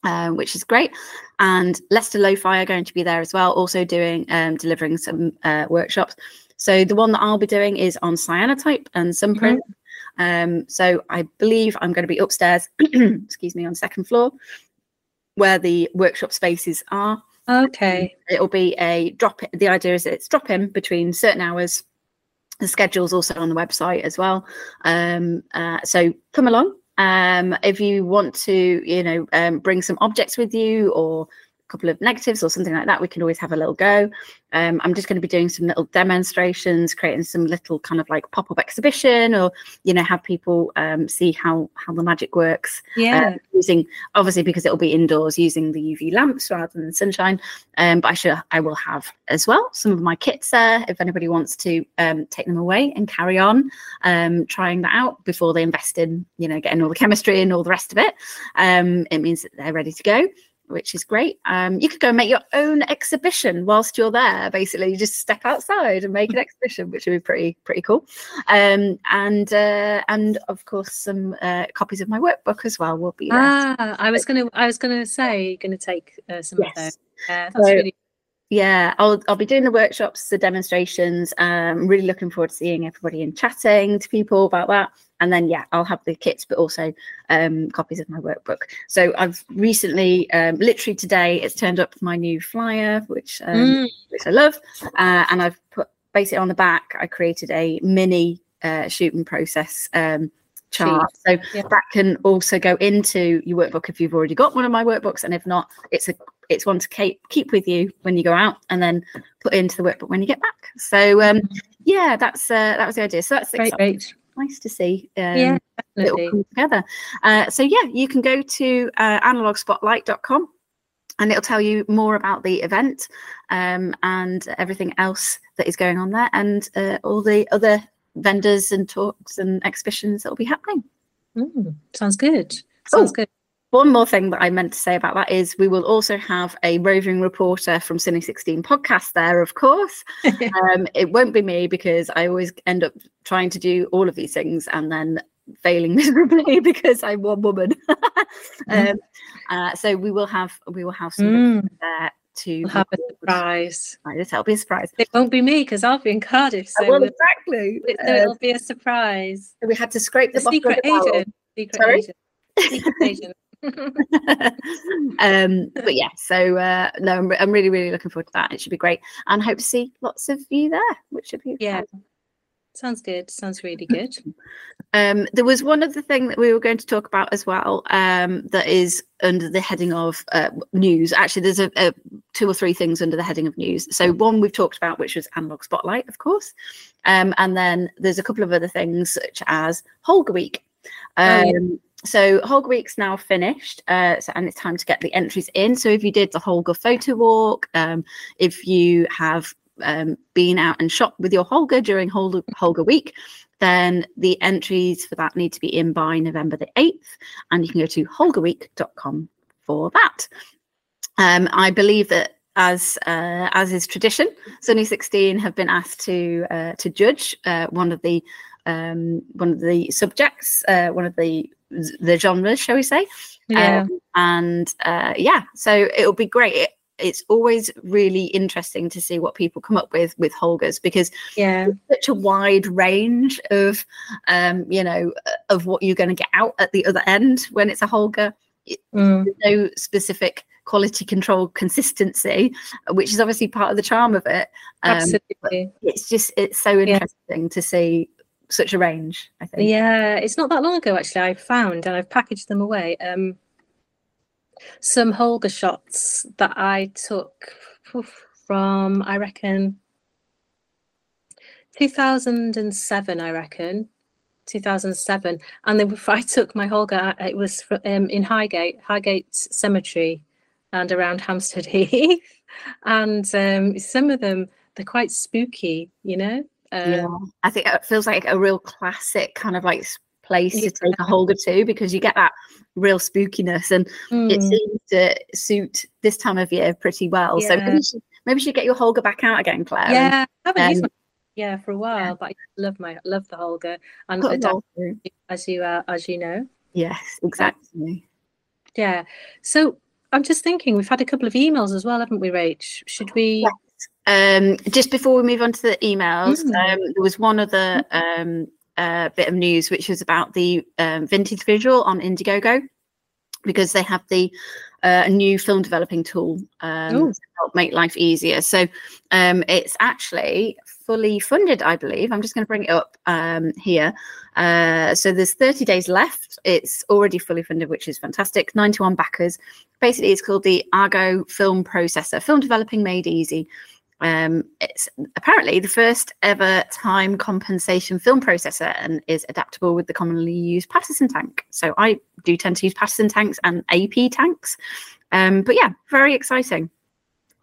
A: uh, which is great. And Leicester Lo-Fi are going to be there as well, also doing um, delivering some uh, workshops. So the one that I'll be doing is on cyanotype and sunprint. Mm-hmm. Um, so I believe I'm going to be upstairs, excuse me, on second floor, where the workshop spaces are.
B: Okay.
A: It'll be a drop. The idea is it's drop in between certain hours. The schedule's also on the website as well. Um, uh, so come along. Um, if you want to, you know, um, bring some objects with you or couple of negatives or something like that, we can always have a little go. Um, I'm just going to be doing some little demonstrations, creating some little kind of like pop-up exhibition, or you know, have people um, see how how the magic works.
B: Yeah, uh,
A: using obviously because it'll be indoors, using the UV lamps rather than sunshine. Um, but I should I will have as well some of my kits there if anybody wants to um, take them away and carry on um, trying that out before they invest in you know getting all the chemistry and all the rest of it. Um, it means that they're ready to go which is great. Um, you could go and make your own exhibition whilst you're there. Basically, you just step outside and make an exhibition, which would be pretty pretty cool. Um, and uh, and of course, some uh, copies of my workbook as well will be there.
B: Ah, I was gonna I was gonna say you're gonna take uh, some yes. of those. Yeah, that's so, really
A: yeah i'll i'll be doing the workshops the demonstrations um really looking forward to seeing everybody and chatting to people about that and then yeah i'll have the kits but also um copies of my workbook so i've recently um literally today it's turned up my new flyer which um mm. which i love uh, and i've put basically on the back i created a mini uh, shooting process um chart. So yeah. that can also go into your workbook if you've already got one of my workbooks, and if not, it's a it's one to keep keep with you when you go out, and then put into the workbook when you get back. So um, mm-hmm. yeah, that's uh, that was the idea. So that's
B: great.
A: Nice to see.
B: Um, yeah,
A: it all come together. Uh, so yeah, you can go to uh, analoguespotlight.com and it'll tell you more about the event um, and everything else that is going on there and uh, all the other vendors and talks and exhibitions that will be happening.
B: Mm, sounds good. Sounds oh, good.
A: One more thing that I meant to say about that is we will also have a roving reporter from Sunny 16 podcast there, of course. um, it won't be me because I always end up trying to do all of these things and then failing miserably because I'm one woman. Mm. um, uh, so we will have we will have some mm. there to
B: we'll have a surprise.
A: Right, that'll be a surprise.
B: It won't be me because I'll be in Cardiff.
A: So well, exactly.
B: It, so it'll be a surprise.
A: So we had to scrape the,
B: the secret agent. Secret
A: Sorry?
B: agent. Secret agent.
A: um, but yeah, so uh, no, I'm, I'm, really, really looking forward to that. It should be great, and hope to see lots of you there, which should be
B: yeah. Sounds good. Sounds really good.
A: Um, there was one other thing that we were going to talk about as well um, that is under the heading of uh, news. Actually, there's a, a, two or three things under the heading of news. So one we've talked about, which was analogue spotlight, of course, um, and then there's a couple of other things such as Holga Week. Oh. Um, so Holga Week's now finished, uh, so, and it's time to get the entries in. So if you did the Holga photo walk, um, if you have um, been out and shopped with your Holga during Holga, Holga Week, then the entries for that need to be in by November the 8th, and you can go to holgaweek.com for that. Um, I believe that as uh, as is tradition, Sunny 16 have been asked to uh, to judge uh, one of the um, one of the subjects, uh, one of the the genres, shall we say?
B: Yeah. Um,
A: and uh, yeah, so it'll be great. It, it's always really interesting to see what people come up with with Holgas because
B: yeah,
A: such a wide range of um, you know of what you're going to get out at the other end when it's a Holga. Mm. No specific quality control consistency, which is obviously part of the charm of it.
B: Um, Absolutely,
A: it's just it's so interesting yeah. to see such a range. I think.
B: Yeah, it's not that long ago actually. I found and I've packaged them away. Um, some Holga shots that I took from, I reckon, 2007, I reckon. 2007 and then I took my Holga it was um, in Highgate Highgate Cemetery and around Hampstead Heath and um, some of them they're quite spooky you know
A: um, yeah I think it feels like a real classic kind of like place to take a Holga to because you get that real spookiness and mm. it seems to suit this time of year pretty well. Yeah. So maybe you, should, maybe you should get your Holga back out again, Clare.
B: Yeah, and, I haven't um, yeah for a while, yeah. but I love my love the Holga and as you uh, as you know.
A: Yes, exactly.
B: Yeah. So I'm just thinking we've had a couple of emails as well, haven't we, Rach? Should we?
A: Yes. Um, just before we move on to the emails, mm. um, there was one other um, uh, bit of news, which was about the um, vintage visual on Indiegogo, because they have the uh, new film developing tool um, to help make life easier. So um, it's actually fully funded, I believe. I'm just going to bring it up um, here. Uh, so there's 30 days left. It's already fully funded, which is fantastic. 91 backers. Basically, it's called the AGO Film Processor, Film Developing Made Easy. Um, it's apparently the first ever time compensation film processor and is adaptable with the commonly used Paterson tank. So I do tend to use Paterson tanks and AP tanks. Um, but yeah, very exciting.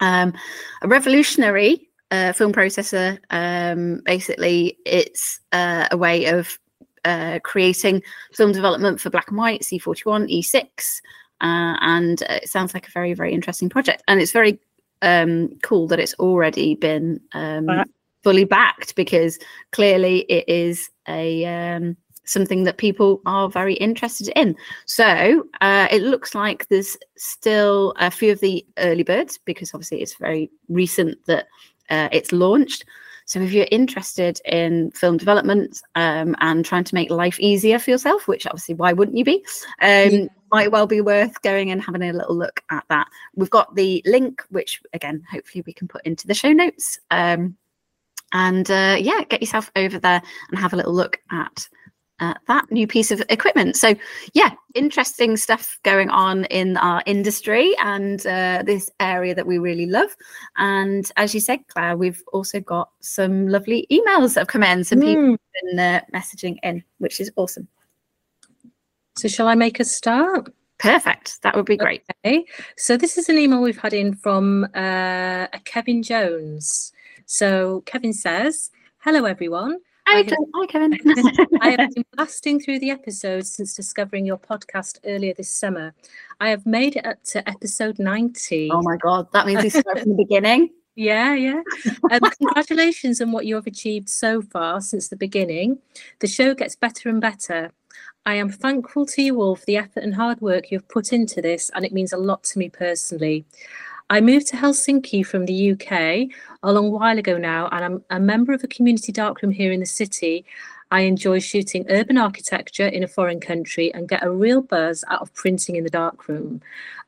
A: Um, a revolutionary uh, film processor. Um, basically, it's uh, a way of uh, creating film development for black and white, C41, E6. Uh, and it sounds like a very, very interesting project. And it's very um, cool that it's already been um, fully backed because clearly it is a um, something that people are very interested in. So uh, it looks like there's still a few of the early birds because obviously it's very recent that uh, it's launched. So if you're interested in film development um, and trying to make life easier for yourself, which obviously why wouldn't you be, um, yeah. might well be worth going and having a little look at that. We've got the link, which again, hopefully we can put into the show notes. Um, and uh, yeah, get yourself over there and have a little look at uh, that new piece of equipment. So, yeah, interesting stuff going on in our industry and uh, this area that we really love. And as you said, Clare, we've also got some lovely emails that have come in. Some mm. people have been uh, messaging in, which is awesome.
B: So, shall I make a start?
A: Perfect. That would be great.
B: Okay. So, this is an email we've had in from uh, Kevin Jones. So, Kevin says, Hello, everyone.
A: Hi, Hi Kevin.
B: I have been blasting through the episodes since discovering your podcast earlier this summer. I have made it up to episode 90.
A: Oh my God, that means we start from the beginning.
B: Yeah, yeah. Um, congratulations on what you have achieved so far since the beginning. The show gets better and better. I am thankful to you all for the effort and hard work you have put into this, and it means a lot to me personally. I moved to Helsinki from the UK a long while ago now, and I'm a member of a community darkroom here in the city. I enjoy shooting urban architecture in a foreign country and get a real buzz out of printing in the darkroom.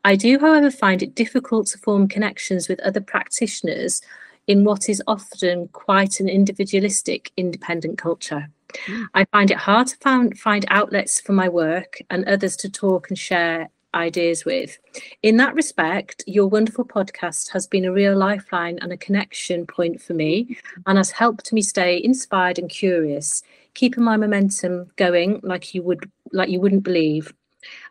B: I do, however, find it difficult to form connections with other practitioners in what is often quite an individualistic, independent culture. Mm. I find it hard to find, find outlets for my work and others to talk and share ideas with. In that respect, your wonderful podcast has been a real lifeline and a connection point for me and has helped me stay inspired and curious, keeping my momentum going like you would like you wouldn't believe.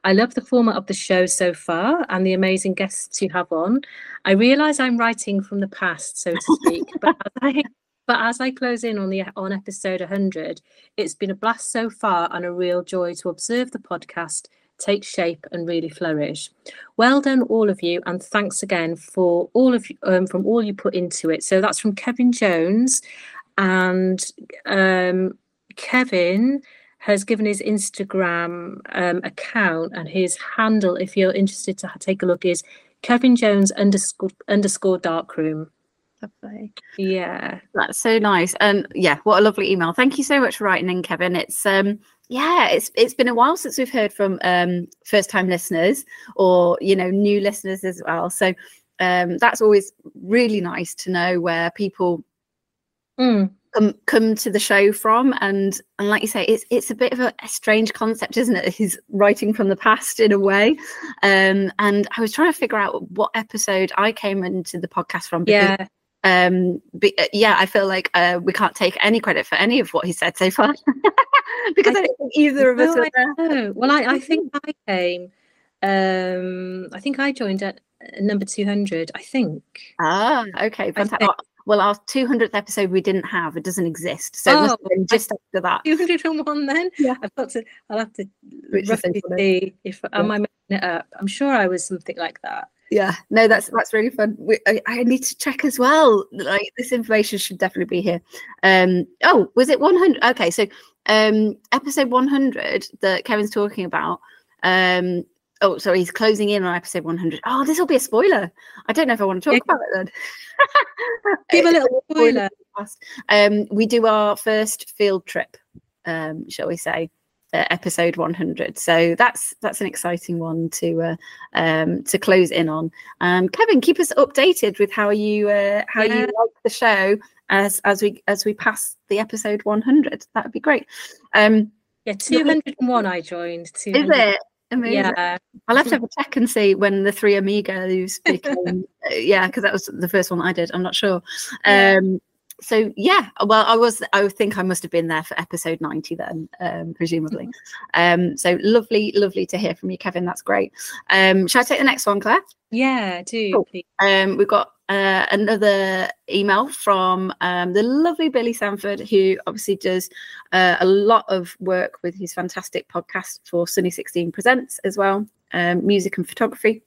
B: I love the format of the show so far and the amazing guests you have on. I realize I'm writing from the past, so to speak, but as I but as I close in on the on episode 100, it's been a blast so far and a real joy to observe the podcast take shape and really flourish. Well done, all of you, and thanks again for all of you um, from all you put into it. So that's from Kevin Jones, and um, Kevin has given his Instagram um, account and his handle, if you're interested to take a look, is Kevin Jones underscore underscore darkroom.
A: Lovely.
B: Yeah.
A: That's so nice. And yeah, what a lovely email. Thank you so much for writing in, Kevin. It's um yeah, it's it's been a while since we've heard from um, first time listeners or you know new listeners as well. So um, that's always really nice to know where people
B: mm.
A: come come to the show from. And and like you say, it's it's a bit of a, a strange concept, isn't it? He's writing from the past in a way. Um, and I was trying to figure out what episode I came into the podcast from.
B: Because, yeah
A: um but uh, yeah i feel like uh, we can't take any credit for any of what he said so far because I, I, don't think either of us
B: no, I well I, I think i came um i think i joined at number 200 i think.
A: Ah okay fantastic. well our 200th episode we didn't have it doesn't exist. So oh, it must have been just after that.
B: 201 then?
A: Yeah.
B: I've got to i'll have to roughly see if yeah. am i making it up? I'm sure i was something like that.
A: Yeah. No that's that's really fun. We, I, I, need to check as well. Like this information should definitely be here. Um oh was it 100 okay so um episode 100 that kevin's talking about um oh sorry he's closing in on episode 100 oh this will be a spoiler. I don't know if i want to talk yeah. about it then.
B: Give a little spoiler
A: um we do our first field trip um shall we say uh, episode 100 so that's that's an exciting one to uh, um to close in on um kevin keep us updated with how you uh how yeah. you like the show as as we as we pass the episode 100 that would be great um
B: yeah 201 i joined
A: is it Amazing. Yeah, I'll have to have a check and see when the three Amigos became. yeah, because that was the first one I did. I'm not sure. Um, so yeah well i was i think i must have been there for episode 90 then um, presumably. Um, so lovely lovely to hear from you kevin. That's great. Um shall i take the next one clare?
B: Yeah do cool.
A: um we've got uh, another email from um, the lovely Billy Sanford, who obviously does uh, a lot of work with his fantastic podcast for Sunny 16 Presents as well, um, music and photography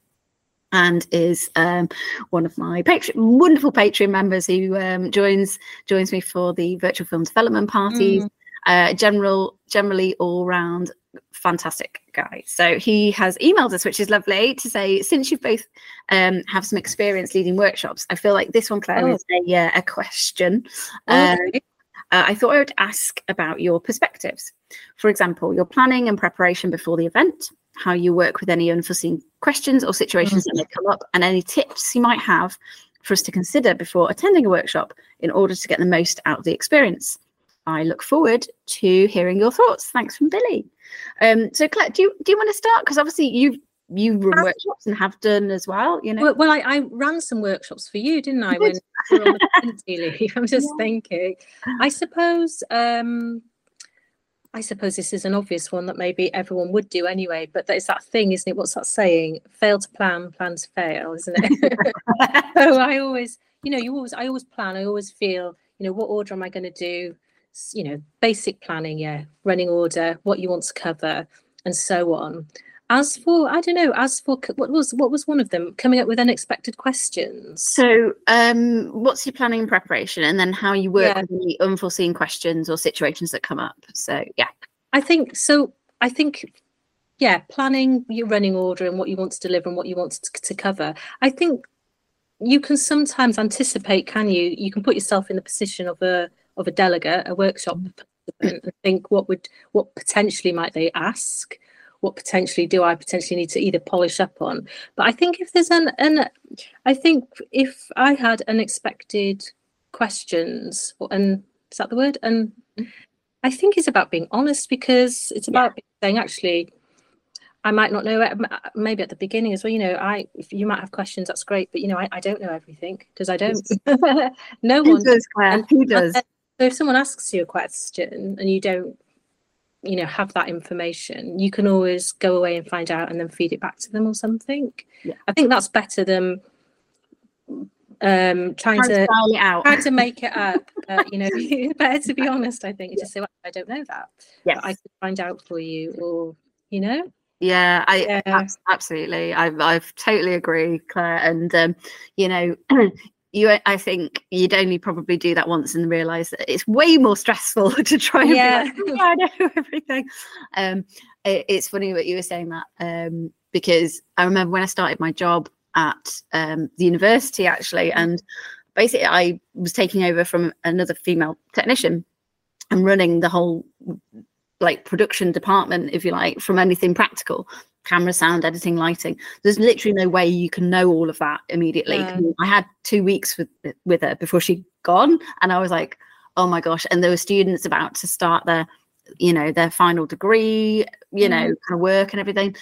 A: and is um, one of my Patreon, wonderful Patreon members who um, joins joins me for the virtual film development parties. Mm. Uh, general, generally all round fantastic guy. So he has emailed us, which is lovely, to say since you both um, have some experience leading workshops, I feel like this one, Clare, oh. is a, uh, a question. Um, uh, I thought I would ask about your perspectives. For example, your planning and preparation before the event, how you work with any unforeseen questions or situations mm-hmm. that may come up, and any tips you might have for us to consider before attending a workshop in order to get the most out of the experience. I look forward to hearing your thoughts. Thanks from Billy. Um, so, Clare, do you do you want to start? Because obviously you've you run workshops and have done as well. You know.
B: Well, well I, I, ran some workshops for you, didn't I? When were on maternity leave. I'm just yeah. thinking. I suppose um, I suppose this is an obvious one that maybe everyone would do anyway, but it's that thing, isn't it? What's that saying? Fail to plan, plan to fail, isn't it? so I always, you know, you always, I always plan. I always feel, you know, what order am I going to do? You know, basic planning, yeah, running order, what you want to cover, and so on. As for I don't know, as for what was what was one of them coming up with unexpected questions.
A: So, um, what's your planning and preparation, and then how you work yeah. with any unforeseen questions or situations that come up. So, yeah,
B: I think so. I think yeah, planning your running order and what you want to deliver and what you want to, to cover. I think you can sometimes anticipate, can you? You can put yourself in the position of a of a delegate, a workshop and think what would what potentially might they ask what potentially do I potentially need to either polish up on? But I think if there's an, an I think if I had unexpected questions, and is that the word? And I think it's about being honest because it's about yeah. saying actually, I might not know it, maybe at the beginning as well. You know, I if you might have questions, that's great, but you know, I, I don't know everything because I don't. no
A: one does. Clare? Who does?
B: So if someone asks you a question and you don't you know have that information you can always go away and find out and then feed it back to them or something yeah. i think that's better than um trying, trying to,
A: to out
B: trying to make it up uh, you know better to be honest i think yeah. just say well, i don't know that yeah i can find out for you or you know
A: yeah i yeah. absolutely I, I totally agree clare and um you know you i think you'd only probably do that once and realize that it's way more stressful to try and yeah, like, oh, i know everything. Um it, it's funny what you were saying that um because i remember when i started my job at um the university actually and basically i was taking over from another female technician and running the whole like production department if you like from anything practical camera, sound, editing, lighting. There's literally no way you can know all of that immediately. Mm. I had two weeks with with her before she'd gone, and I was like, oh my gosh! And there were students about to start their, you know, their final degree, you mm. know, kind of work and everything.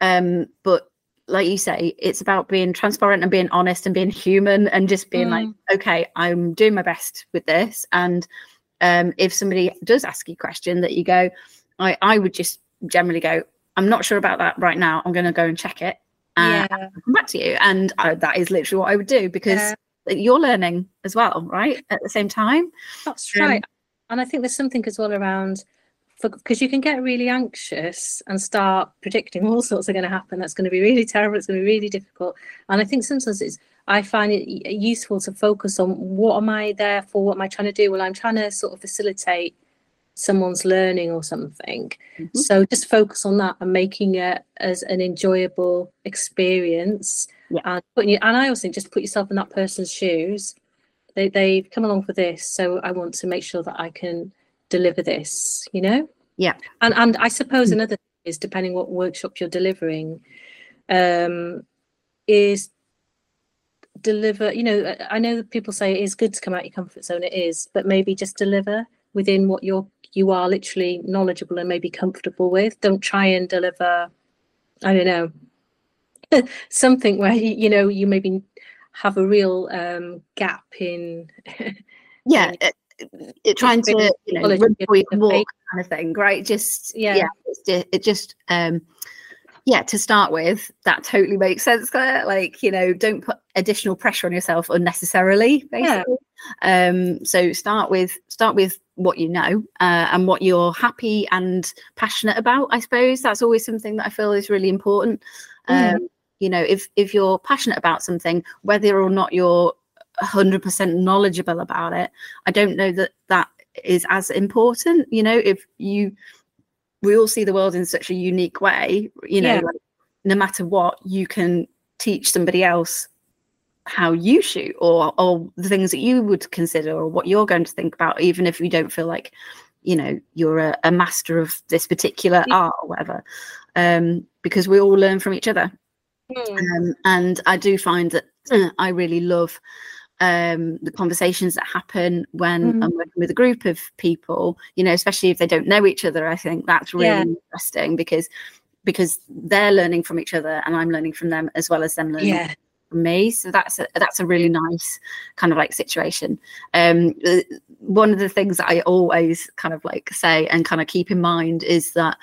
A: Um, but like you say, it's about being transparent and being honest and being human and just being mm. like, okay, I'm doing my best with this. And um, if somebody does ask you a question that you go, I, I would just generally go, I'm not sure about that right now. I'm going to go and check it and yeah. come back to you. And I, that is literally what I would do because yeah. you're learning as well, right? At the same time.
B: That's um, right. And I think there's something as well around because you can get really anxious and start predicting all sorts are going to happen. That's going to be really terrible. It's going to be really difficult. And I think sometimes it's I find it useful to focus on what am I there for? What am I trying to do? Well, I'm trying to sort of facilitate someone's learning or something. Mm-hmm. So just focus on that and making it as an enjoyable experience. Yeah. And putting you, and I also think just put yourself in that person's shoes. They they've come along for this, so I want to make sure that I can deliver this. You know.
A: Yeah.
B: And and I suppose mm-hmm. another thing is depending what workshop you're delivering, um, is deliver. You know, I know that people say it is good to come out your comfort zone. It is, but maybe just deliver within what you're you are literally knowledgeable and maybe comfortable with. Don't try and deliver, I don't know, something where you, you know you maybe have a real um, gap in.
A: yeah, it, it, trying to you know run before you can walk kind of thing, right? Just yeah, yeah just, it just um yeah to start with that totally makes sense clare. Like you know don't put additional pressure on yourself unnecessarily basically. Yeah. um so start with start with what you know uh, and what you're happy and passionate about i suppose. That's always something that i feel is really important. Mm. um you know if if you're passionate about something whether or not you're 100% knowledgeable about it i don't know that that is as important. You know if you we all see the world in such a unique way you know yeah. like, no matter what you can teach somebody else how you shoot or or the things that you would consider or what you're going to think about even if you don't feel like you know you're a, a master of this particular yeah. art or whatever um, because we all learn from each other mm. um, and i do find that uh, i really love um, the conversations that happen when mm. I'm working with a group of people, you know, especially if they don't know each other. I think that's really yeah. interesting because because they're learning from each other and I'm learning from them as well as them learning yeah. from me. So that's a, that's a really nice kind of like situation. Um, one of the things that I always kind of like say and kind of keep in mind is that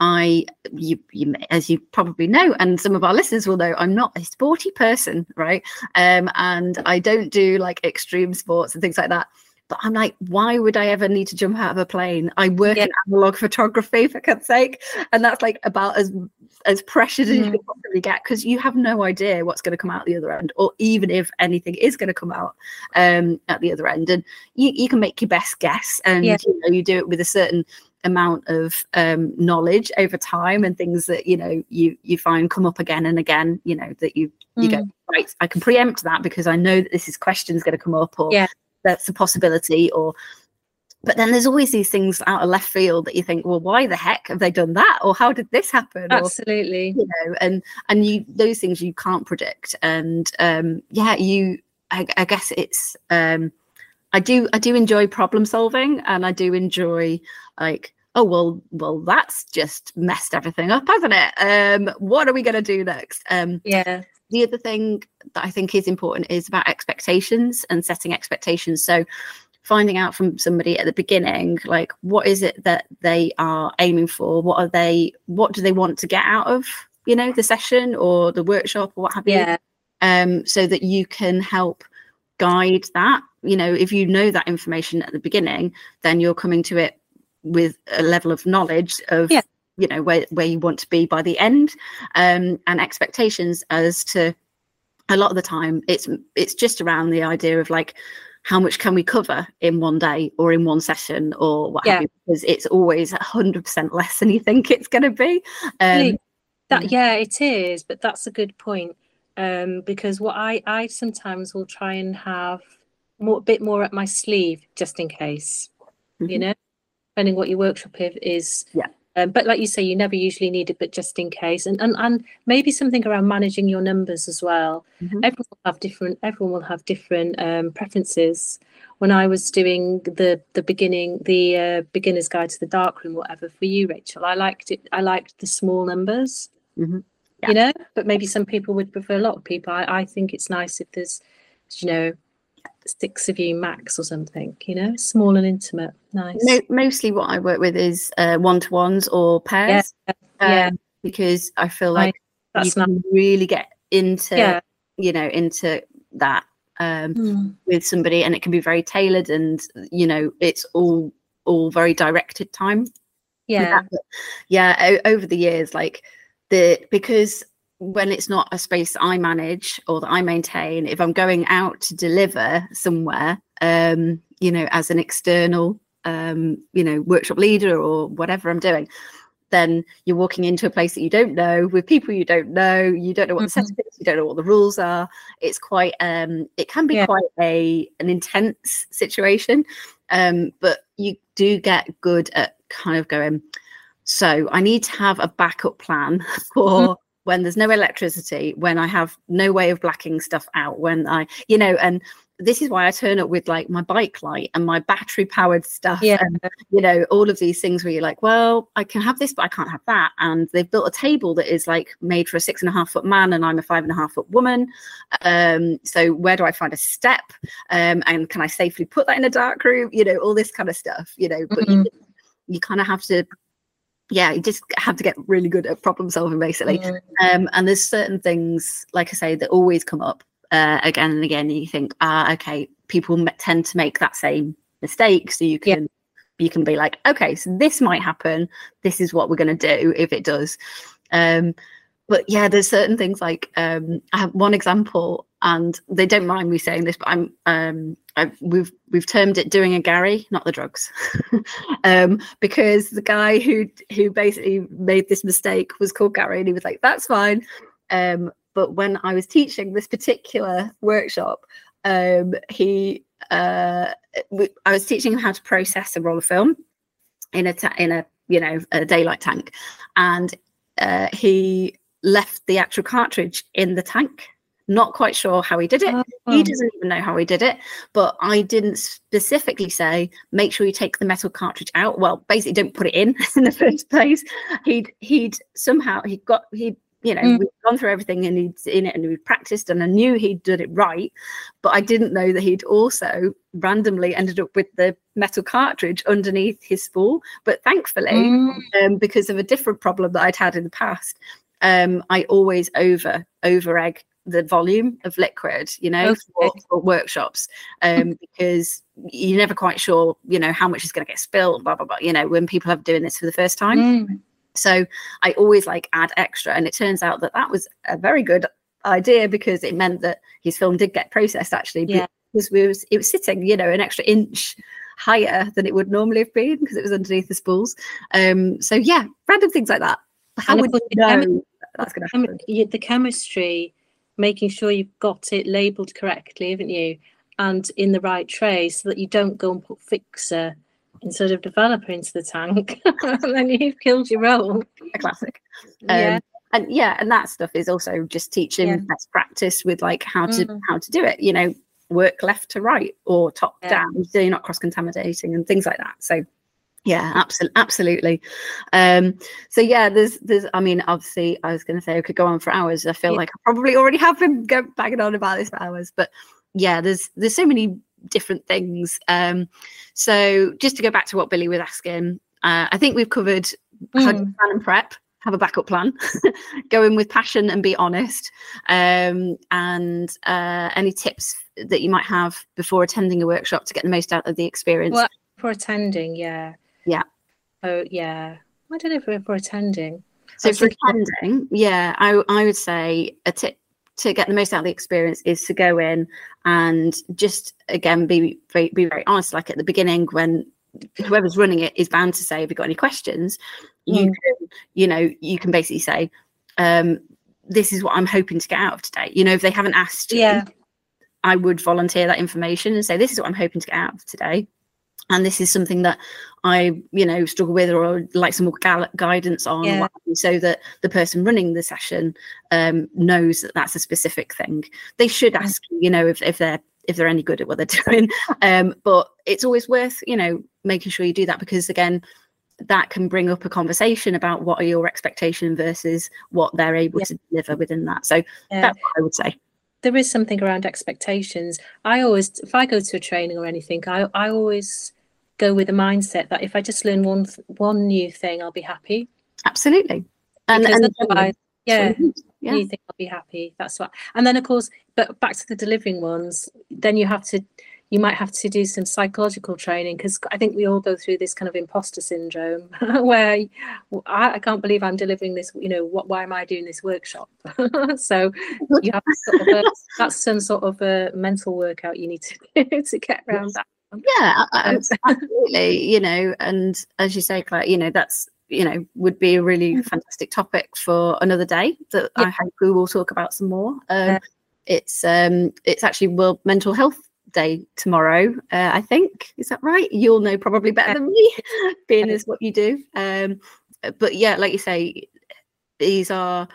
A: I, you, you, as you probably know, and some of our listeners will know, I'm not a sporty person, right? Um, and I don't do like extreme sports and things like that. But I'm like, why would I ever need to jump out of a plane? I work yeah. in analog photography, for God's sake, and that's like about as as pressured as mm. you could possibly get because you have no idea what's going to come out the other end, or even if anything is going to come out um, at the other end. And you, you can make your best guess, and yeah. you know you do it with a certain amount of um, knowledge over time and things that you know you you find come up again and again you know that you you mm. go right i can preempt that because i know that this is questions going to come up or yeah. that's a possibility or but then there's always these things out of left field that you think well why the heck have they done that or how did this happen
B: absolutely
A: or, you know and and you those things you can't predict and um yeah you i, I guess it's um i do i do enjoy problem solving and i do enjoy like oh well well that's just messed everything up hasn't it? Um what are we going to do next? Um
B: yeah.
A: the other thing that i think is important is about expectations and setting expectations. So finding out from somebody at the beginning like what is it that they are aiming for? What are they what do they want to get out of you know the session or the workshop or what have
B: yeah.
A: you um so that you can help guide that. You know if you know that information at the beginning then you're coming to it with a level of knowledge of
B: yeah.
A: you know where where you want to be by the end um and expectations as to a lot of the time it's it's just around the idea of like how much can we cover in one day or in one session or what
B: Yeah.
A: have you because it's always 100% less than you think it's going to be um,
B: that yeah it is but that's a good point um because what i i sometimes will try and have more bit more at my sleeve just in case you
A: Mhm.
B: know depending what your workshop is
A: Yeah.
B: um, but like you say you never usually need it but just in case and and, and maybe something around managing your numbers as well
A: Mhm.
B: everyone will have different everyone will have different um preferences when i was doing the the beginning the uh, beginner's guide to the darkroom whatever for you rachel i liked it i liked the small numbers
A: Mhm. Yeah.
B: you know but maybe some people would prefer a lot of people I, I think it's nice if there's you know six of you max or something you know small and intimate nice.
A: Mo- mostly what i work with is uh, one-to-ones or pairs.
B: Yeah
A: um, because i feel
B: I-
A: like you
B: that's not
A: can really get into
B: yeah.
A: you know into that um
B: Mm.
A: with somebody and it can be very tailored and you know it's all all very directed time.
B: Yeah.
A: Yeah o- over the years like the because when it's not a space i manage or that i maintain if i'm going out to deliver somewhere um you know as an external um you know workshop leader or whatever i'm doing then you're walking into a place that you don't know with people you don't know you don't know what the
B: Mhm.
A: setup is you don't know what the rules are it's quite um it can be
B: Yeah.
A: quite a an intense situation um but you do get good at kind of going so i need to have a backup plan for when there's no electricity when i have no way of blacking stuff out when i you know and this is why i turn up with like my bike light and my battery powered stuff
B: yeah.
A: and you know all of these things where you're like well i can have this but i can't have that. And they've built a table that is like made for a six and a half foot man and i'm a five and a half foot woman. Um so where do i find a step? Um and can i safely put that in a dark room? You know all this kind of stuff you know but you, you kind of have to yeah you just have to get really good at problem solving basically
B: Mm.
A: um and there's certain things like i say that always come up uh, again and again and you think ah okay people tend to make that same mistake so you
B: Yeah.
A: can you can be like okay so this might happen this is what we're going to do if it does um but yeah there's certain things like um i have one example and they don't mind me saying this but i'm um I've, we've we've termed it doing a Gary, not the drugs, um, because the guy who who basically made this mistake was called Gary, and he was like, "That's fine." Um, but when I was teaching this particular workshop, um, he uh, I was teaching him how to process a roll of film in a ta- in a you know a daylight tank, and uh, he left the actual cartridge in the tank. Not quite sure how he did it.
B: Oh,
A: He doesn't even know how he did it, but I didn't specifically say make sure you take the metal cartridge out. Well, basically, don't put it in in the first place. He'd he'd somehow he got he you know
B: Mm.
A: we'd gone through everything and he'd in it and we'd practiced and I knew he'd done it right, but I didn't know that he'd also randomly ended up with the metal cartridge underneath his spool. But thankfully,
B: Mm.
A: um, because of a different problem that I'd had in the past, um, I always over over egg the volume of liquid, you know,
B: Okay.
A: for workshops, um, because you're never quite sure, you know, how much is going to get spilled, blah blah blah. You know, when people are doing this for the first time,
B: Mm.
A: so I always like add extra, and it turns out that that was a very good idea because it meant that his film did get processed actually
B: Yeah.
A: because we was it was sitting, you know, an extra inch higher than it would normally have been because it was underneath the spools. Um, so yeah, random things like that. How would you
B: chemi-
A: know that's going to happen?
B: the chemistry, making sure you've got it labelled correctly, haven't you? And in the right tray so that you don't go and put fixer instead of developer into the tank, and then you've killed your roll.
A: A classic. Um, yeah. And yeah, and that stuff is also just teaching yeah. best practice with like how to mm. how to do it. You know, work left to right or top yeah. down, so you're not cross contaminating and things like that. So yeah absolutely absolutely. Um so yeah there's there's i mean obviously i was going to say i could go on for hours. I feel yeah. like i probably already have been go, banging on about this for hours but yeah there's there's so many different things. Um so just to go back to what billy was asking uh, i think we've covered mm. how to plan and prep have a backup plan go in with passion and be honest um and uh any tips that you might have before attending a workshop to get the most out of the experience.
B: Well, for attending yeah
A: yeah.
B: Oh yeah. I don't know if we're for attending.
A: So for attending, yeah, I I would say a tip to get the most out of the experience is to go in and just again be very, be very honest. Like at the beginning, when whoever's running it is bound to say, "Have you got any questions?" Mm. You can, you know, you can basically say, um, "This is what I'm hoping to get out of today." You know, if they haven't asked,
B: yeah,
A: I would volunteer that information and say, "This is what I'm hoping to get out of today." And this is something that I, you know, struggle with or like some more gu- guidance on, yeah. so that the person running the session um, knows that that's a specific thing. They should ask, you know, if, if they're if they're any good at what they're doing. Um, but it's always worth, you know, making sure you do that because again, that can bring up a conversation about what are your expectation versus what they're able yeah. to deliver within that. So yeah. that's what I would say
B: there is something around expectations. I always, if I go to a training or anything, I, I always go with the mindset that if I just learn one one new thing, I'll be happy.
A: Absolutely.
B: And, and otherwise, yeah, yeah, I'll be happy. That's what. And then of course, but back to the delivering ones, then you have to you might have to do some psychological training because I think we all go through this kind of imposter syndrome where I, I, can't believe I'm delivering this. You know, what? Why am I doing this workshop? so you have sort of a, that's some sort of a mental workout you need to do to get around that.
A: Yeah, absolutely. you know, and as you say, Clare, you know, that's you know would be a really mm. fantastic topic for another day that yeah. I hope we will talk about some more. Um, yeah. It's um, it's actually World Mental Health day tomorrow. Uh, I think is that right? You'll know probably better than me, being as what you do. Um, but yeah, like you say, these are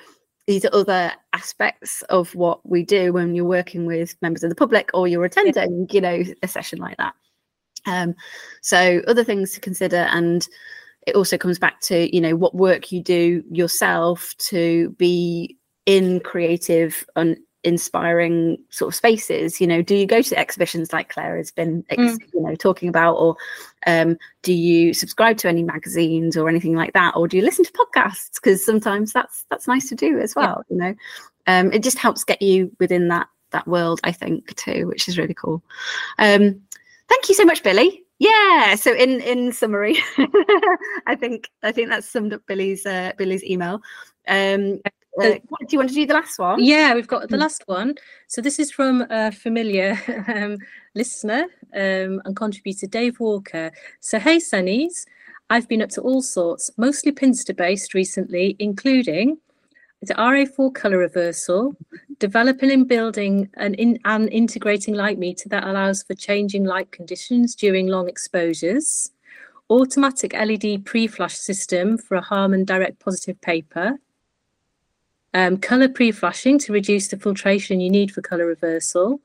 A: these are other aspects of what we do when you're working with members of the public or you're attending, you know, a session like that. Um, so other things to consider and it also comes back to you know what work you do yourself to be in creative and inspiring sort of spaces you know do you go to exhibitions like clare has been mm. you know talking about or um, do you subscribe to any magazines or anything like that or do you listen to podcasts? Because sometimes that's that's nice to do as well yeah. you know? Um, it just helps get you within that that world i think too which is really cool. Um, thank you so much billy. Yeah so in in summary i think i think that's summed up billy's uh, billy's email. Um uh, do you want to do the last one?
B: Yeah, we've got the hmm. last one. So this is from a familiar um, listener um, and contributor, Dave Walker. So hey, Sunnies, I've been up to all sorts, mostly Pinster based recently, including the RA4 color reversal, developing and building an in, and integrating light meter that allows for changing light conditions during long exposures, automatic LED pre-flash system for a Harman direct positive paper, um, color pre-flashing to reduce the filtration you need for color reversal,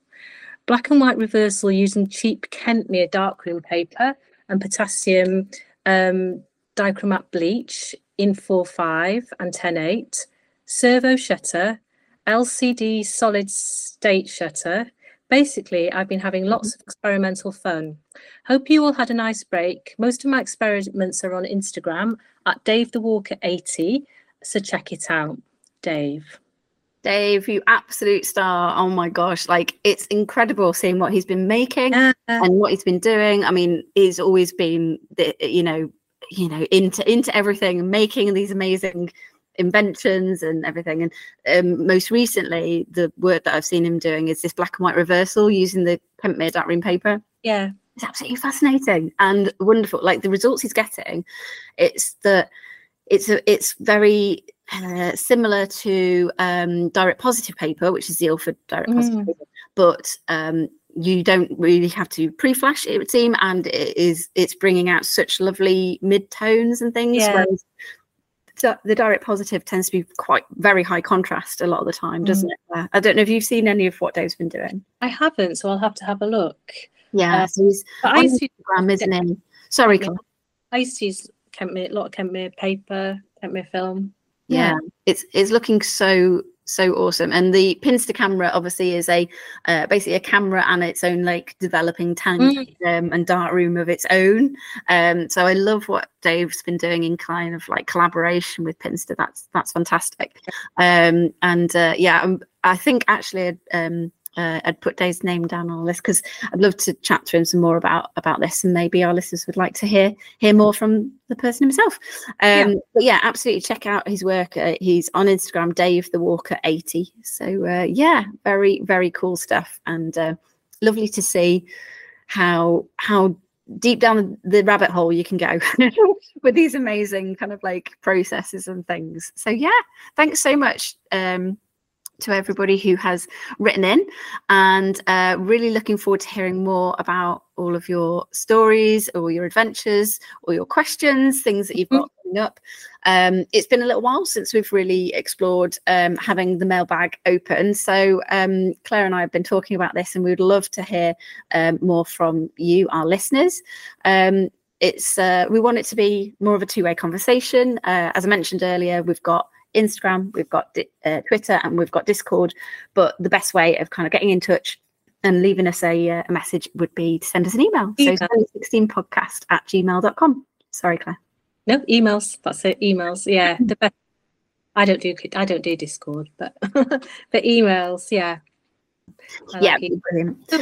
B: black and white reversal using cheap Kentmere darkroom paper and potassium um, dichromate bleach in 4.5 and 10.8, servo shutter, LCD solid state shutter. Basically, I've been having lots of experimental fun. Hope you all had a nice break. Most of my experiments are on Instagram at Dave the Walker 80, so check it out. Dave.
A: Dave, you absolute star. Oh my gosh. Like it's incredible seeing what he's been making and what he's been doing. I mean, he's always been the, you know, you know, into into everything and making these amazing inventions and everything. And um, most recently, the work that I've seen him doing is this black and white reversal using the Kentmere darkroom paper.
B: Yeah.
A: It's absolutely fascinating and wonderful. Like the results he's getting, it's that it's a, it's very uh, similar to um, direct positive paper, which is the Ilford direct mm. positive paper, but um, you don't really have to pre-flash it would seem and it is it's bringing out such lovely mid-tones and things
B: Yeah.
A: whereas the, direct positive tends to be quite very high contrast a lot of the time doesn't it Clare? i don't know if you've seen any of what dave's been doing
B: I haven't, so I'll have to have a look.
A: yeah
B: Uh,
A: so he's
B: I used to,
A: instagram isn't he sorry
B: Yeah. I used to use Kentmere, a lot of Kentmere paper, Kentmere film.
A: Yeah. It's it's looking so so awesome. And the pinster camera obviously is a uh, basically a camera and its own like developing tank um, and dark room of its own. Um so i love what dave's been doing in kind of like collaboration with pinster. That's that's fantastic. Um and uh, yeah um, i think actually um uh, I'd put Dave's name down on the list because I'd love to chat to him some more about about this, and maybe our listeners would like to hear hear more from the person himself. Um,
B: Yeah.
A: But yeah, absolutely check out his work. Uh, he's on Instagram, Dave the Walker eighty. So uh, yeah, very very cool stuff, and uh, lovely to see how how deep down the rabbit hole you can go with these amazing kind of like processes and things. So yeah, thanks so much. Um, to everybody who has written in. And uh, really looking forward to hearing more about all of your stories or your adventures or your questions things that you've got coming up. Um, it's been a little while since we've really explored um, having the mailbag open. So um, clare and i have been talking about this and we would love to hear um, more from you our listeners. Um, it's uh, we want it to be more of a two-way conversation. Uh, as i mentioned earlier we've got Instagram, we've got uh, Twitter, and we've got Discord. But the best way of kind of getting in touch and leaving us a, uh, a message would be to send us an email.
B: Email.
A: So 16podcast at gmail.com. Sorry, Clare.
B: No emails. That's it. Emails. Yeah, the best. I don't do I don't do Discord, but but emails. Yeah. I
A: yeah,
B: like
A: brilliant.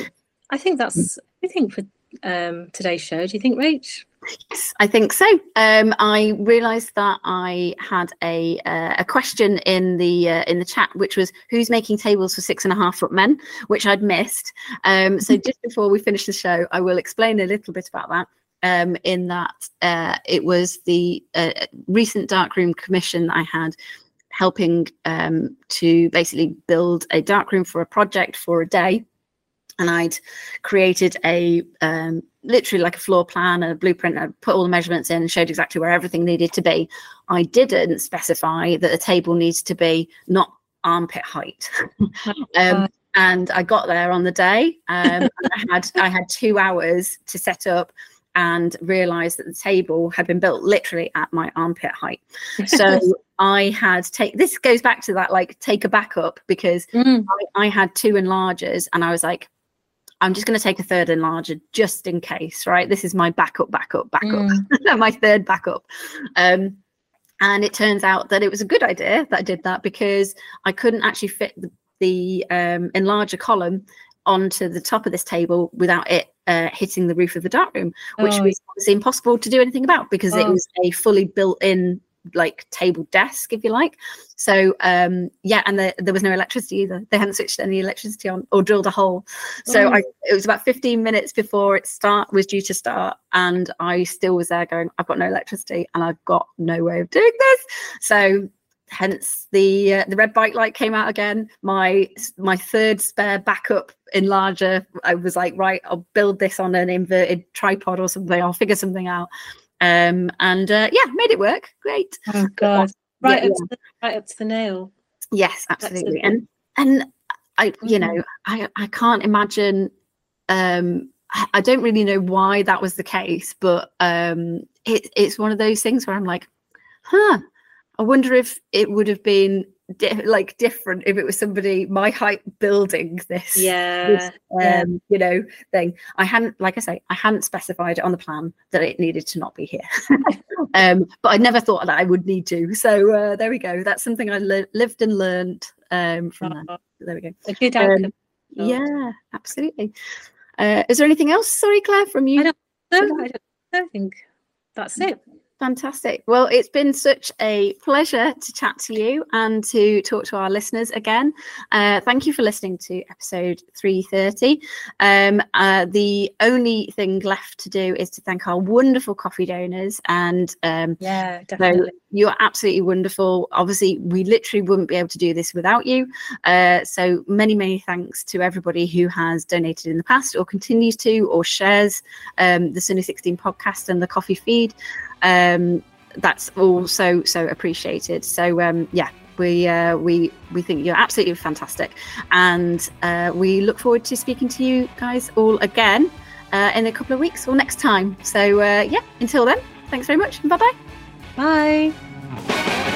B: I think that's everything for um, today's show. Do you think, Rach?
A: Yes, I think so. Um, I realised that I had a uh, a question in the uh, in the chat, which was who's making tables for six and a half foot men, which I'd missed. Um, so just before we finish the show, I will explain a little bit about that. Um, in that uh, it was the uh, recent darkroom commission I had helping um, to basically build a darkroom for a project for a day and I'd created a um, literally like a floor plan, a blueprint. I put all the measurements in and showed exactly where everything needed to be. I didn't specify that the table needs to be not armpit height. um, and I got there on the day. Um, I had I had two hours to set up and realized that the table had been built literally at my armpit height. So I had take this goes back to that like take a backup because
B: Mm.
A: I, I had two enlargers and I was like, I'm just going to take a third enlarger just in case, right? This is my backup, backup, backup,
B: Mm.
A: my third backup. Um, and it turns out that it was a good idea that I did that because I couldn't actually fit the, the um, enlarger column onto the top of this table without it uh, hitting the roof of the darkroom, which
B: Oh,
A: was obviously impossible to do anything about because it
B: Oh.
A: was a fully built-in like table desk, if you like. So um, yeah, and there, there was no electricity either. They hadn't switched any electricity on or drilled a hole. So
B: Oh.
A: I, it was about 15 minutes before it start was due to start, and I still was there going, I've got no electricity and I've got no way of doing this. So hence the uh, the red bike light came out again. My my third spare backup enlarger. I was like, right, I'll build this on an inverted tripod or something. I'll figure something out. Um, and uh, yeah, made it work. Great.
B: Oh God! Right
A: Yeah,
B: up to the, right up to the nail.
A: Yes,
B: That's
A: absolutely. And and I, you
B: Mhm.
A: know, I I can't imagine. Um, I, I don't really know why that was the case, but um, it, it's one of those things where I'm like, huh. I wonder if it would have been di- like different if it was somebody my height building this.
B: Yeah.
A: this,
B: yeah.
A: um, you know, thing. I hadn't, like I say, I hadn't specified on the plan that it needed to not be here. um, but I never thought that I would need to. So uh, there we go. That's something I li- lived and learned um, from.
B: Oh,
A: There we go.
B: a good
A: Um,
B: outcome.
A: Yeah, absolutely. Uh, is there anything else? Sorry, Clare, from you?
B: I don't- No, I, don't, I think that's it.
A: Fantastic. Well, it's been such a pleasure to chat to you and to talk to our listeners again. Uh, thank you for listening to episode 330. Um, uh, the only thing left to do is to thank our wonderful coffee donors. And um,
B: yeah, definitely.
A: So you're absolutely wonderful. Obviously, we literally wouldn't be able to do this without you. Uh, so many, many thanks to everybody who has donated in the past or continues to or shares um, the Sunny 16 podcast and the coffee feed um, that's all so so appreciated. So um, yeah, we uh, we we think you're absolutely fantastic, and uh, we look forward to speaking to you guys all again uh, in a couple of weeks or next time. So uh, yeah, until then, thanks very much, and bye-bye.
B: Bye.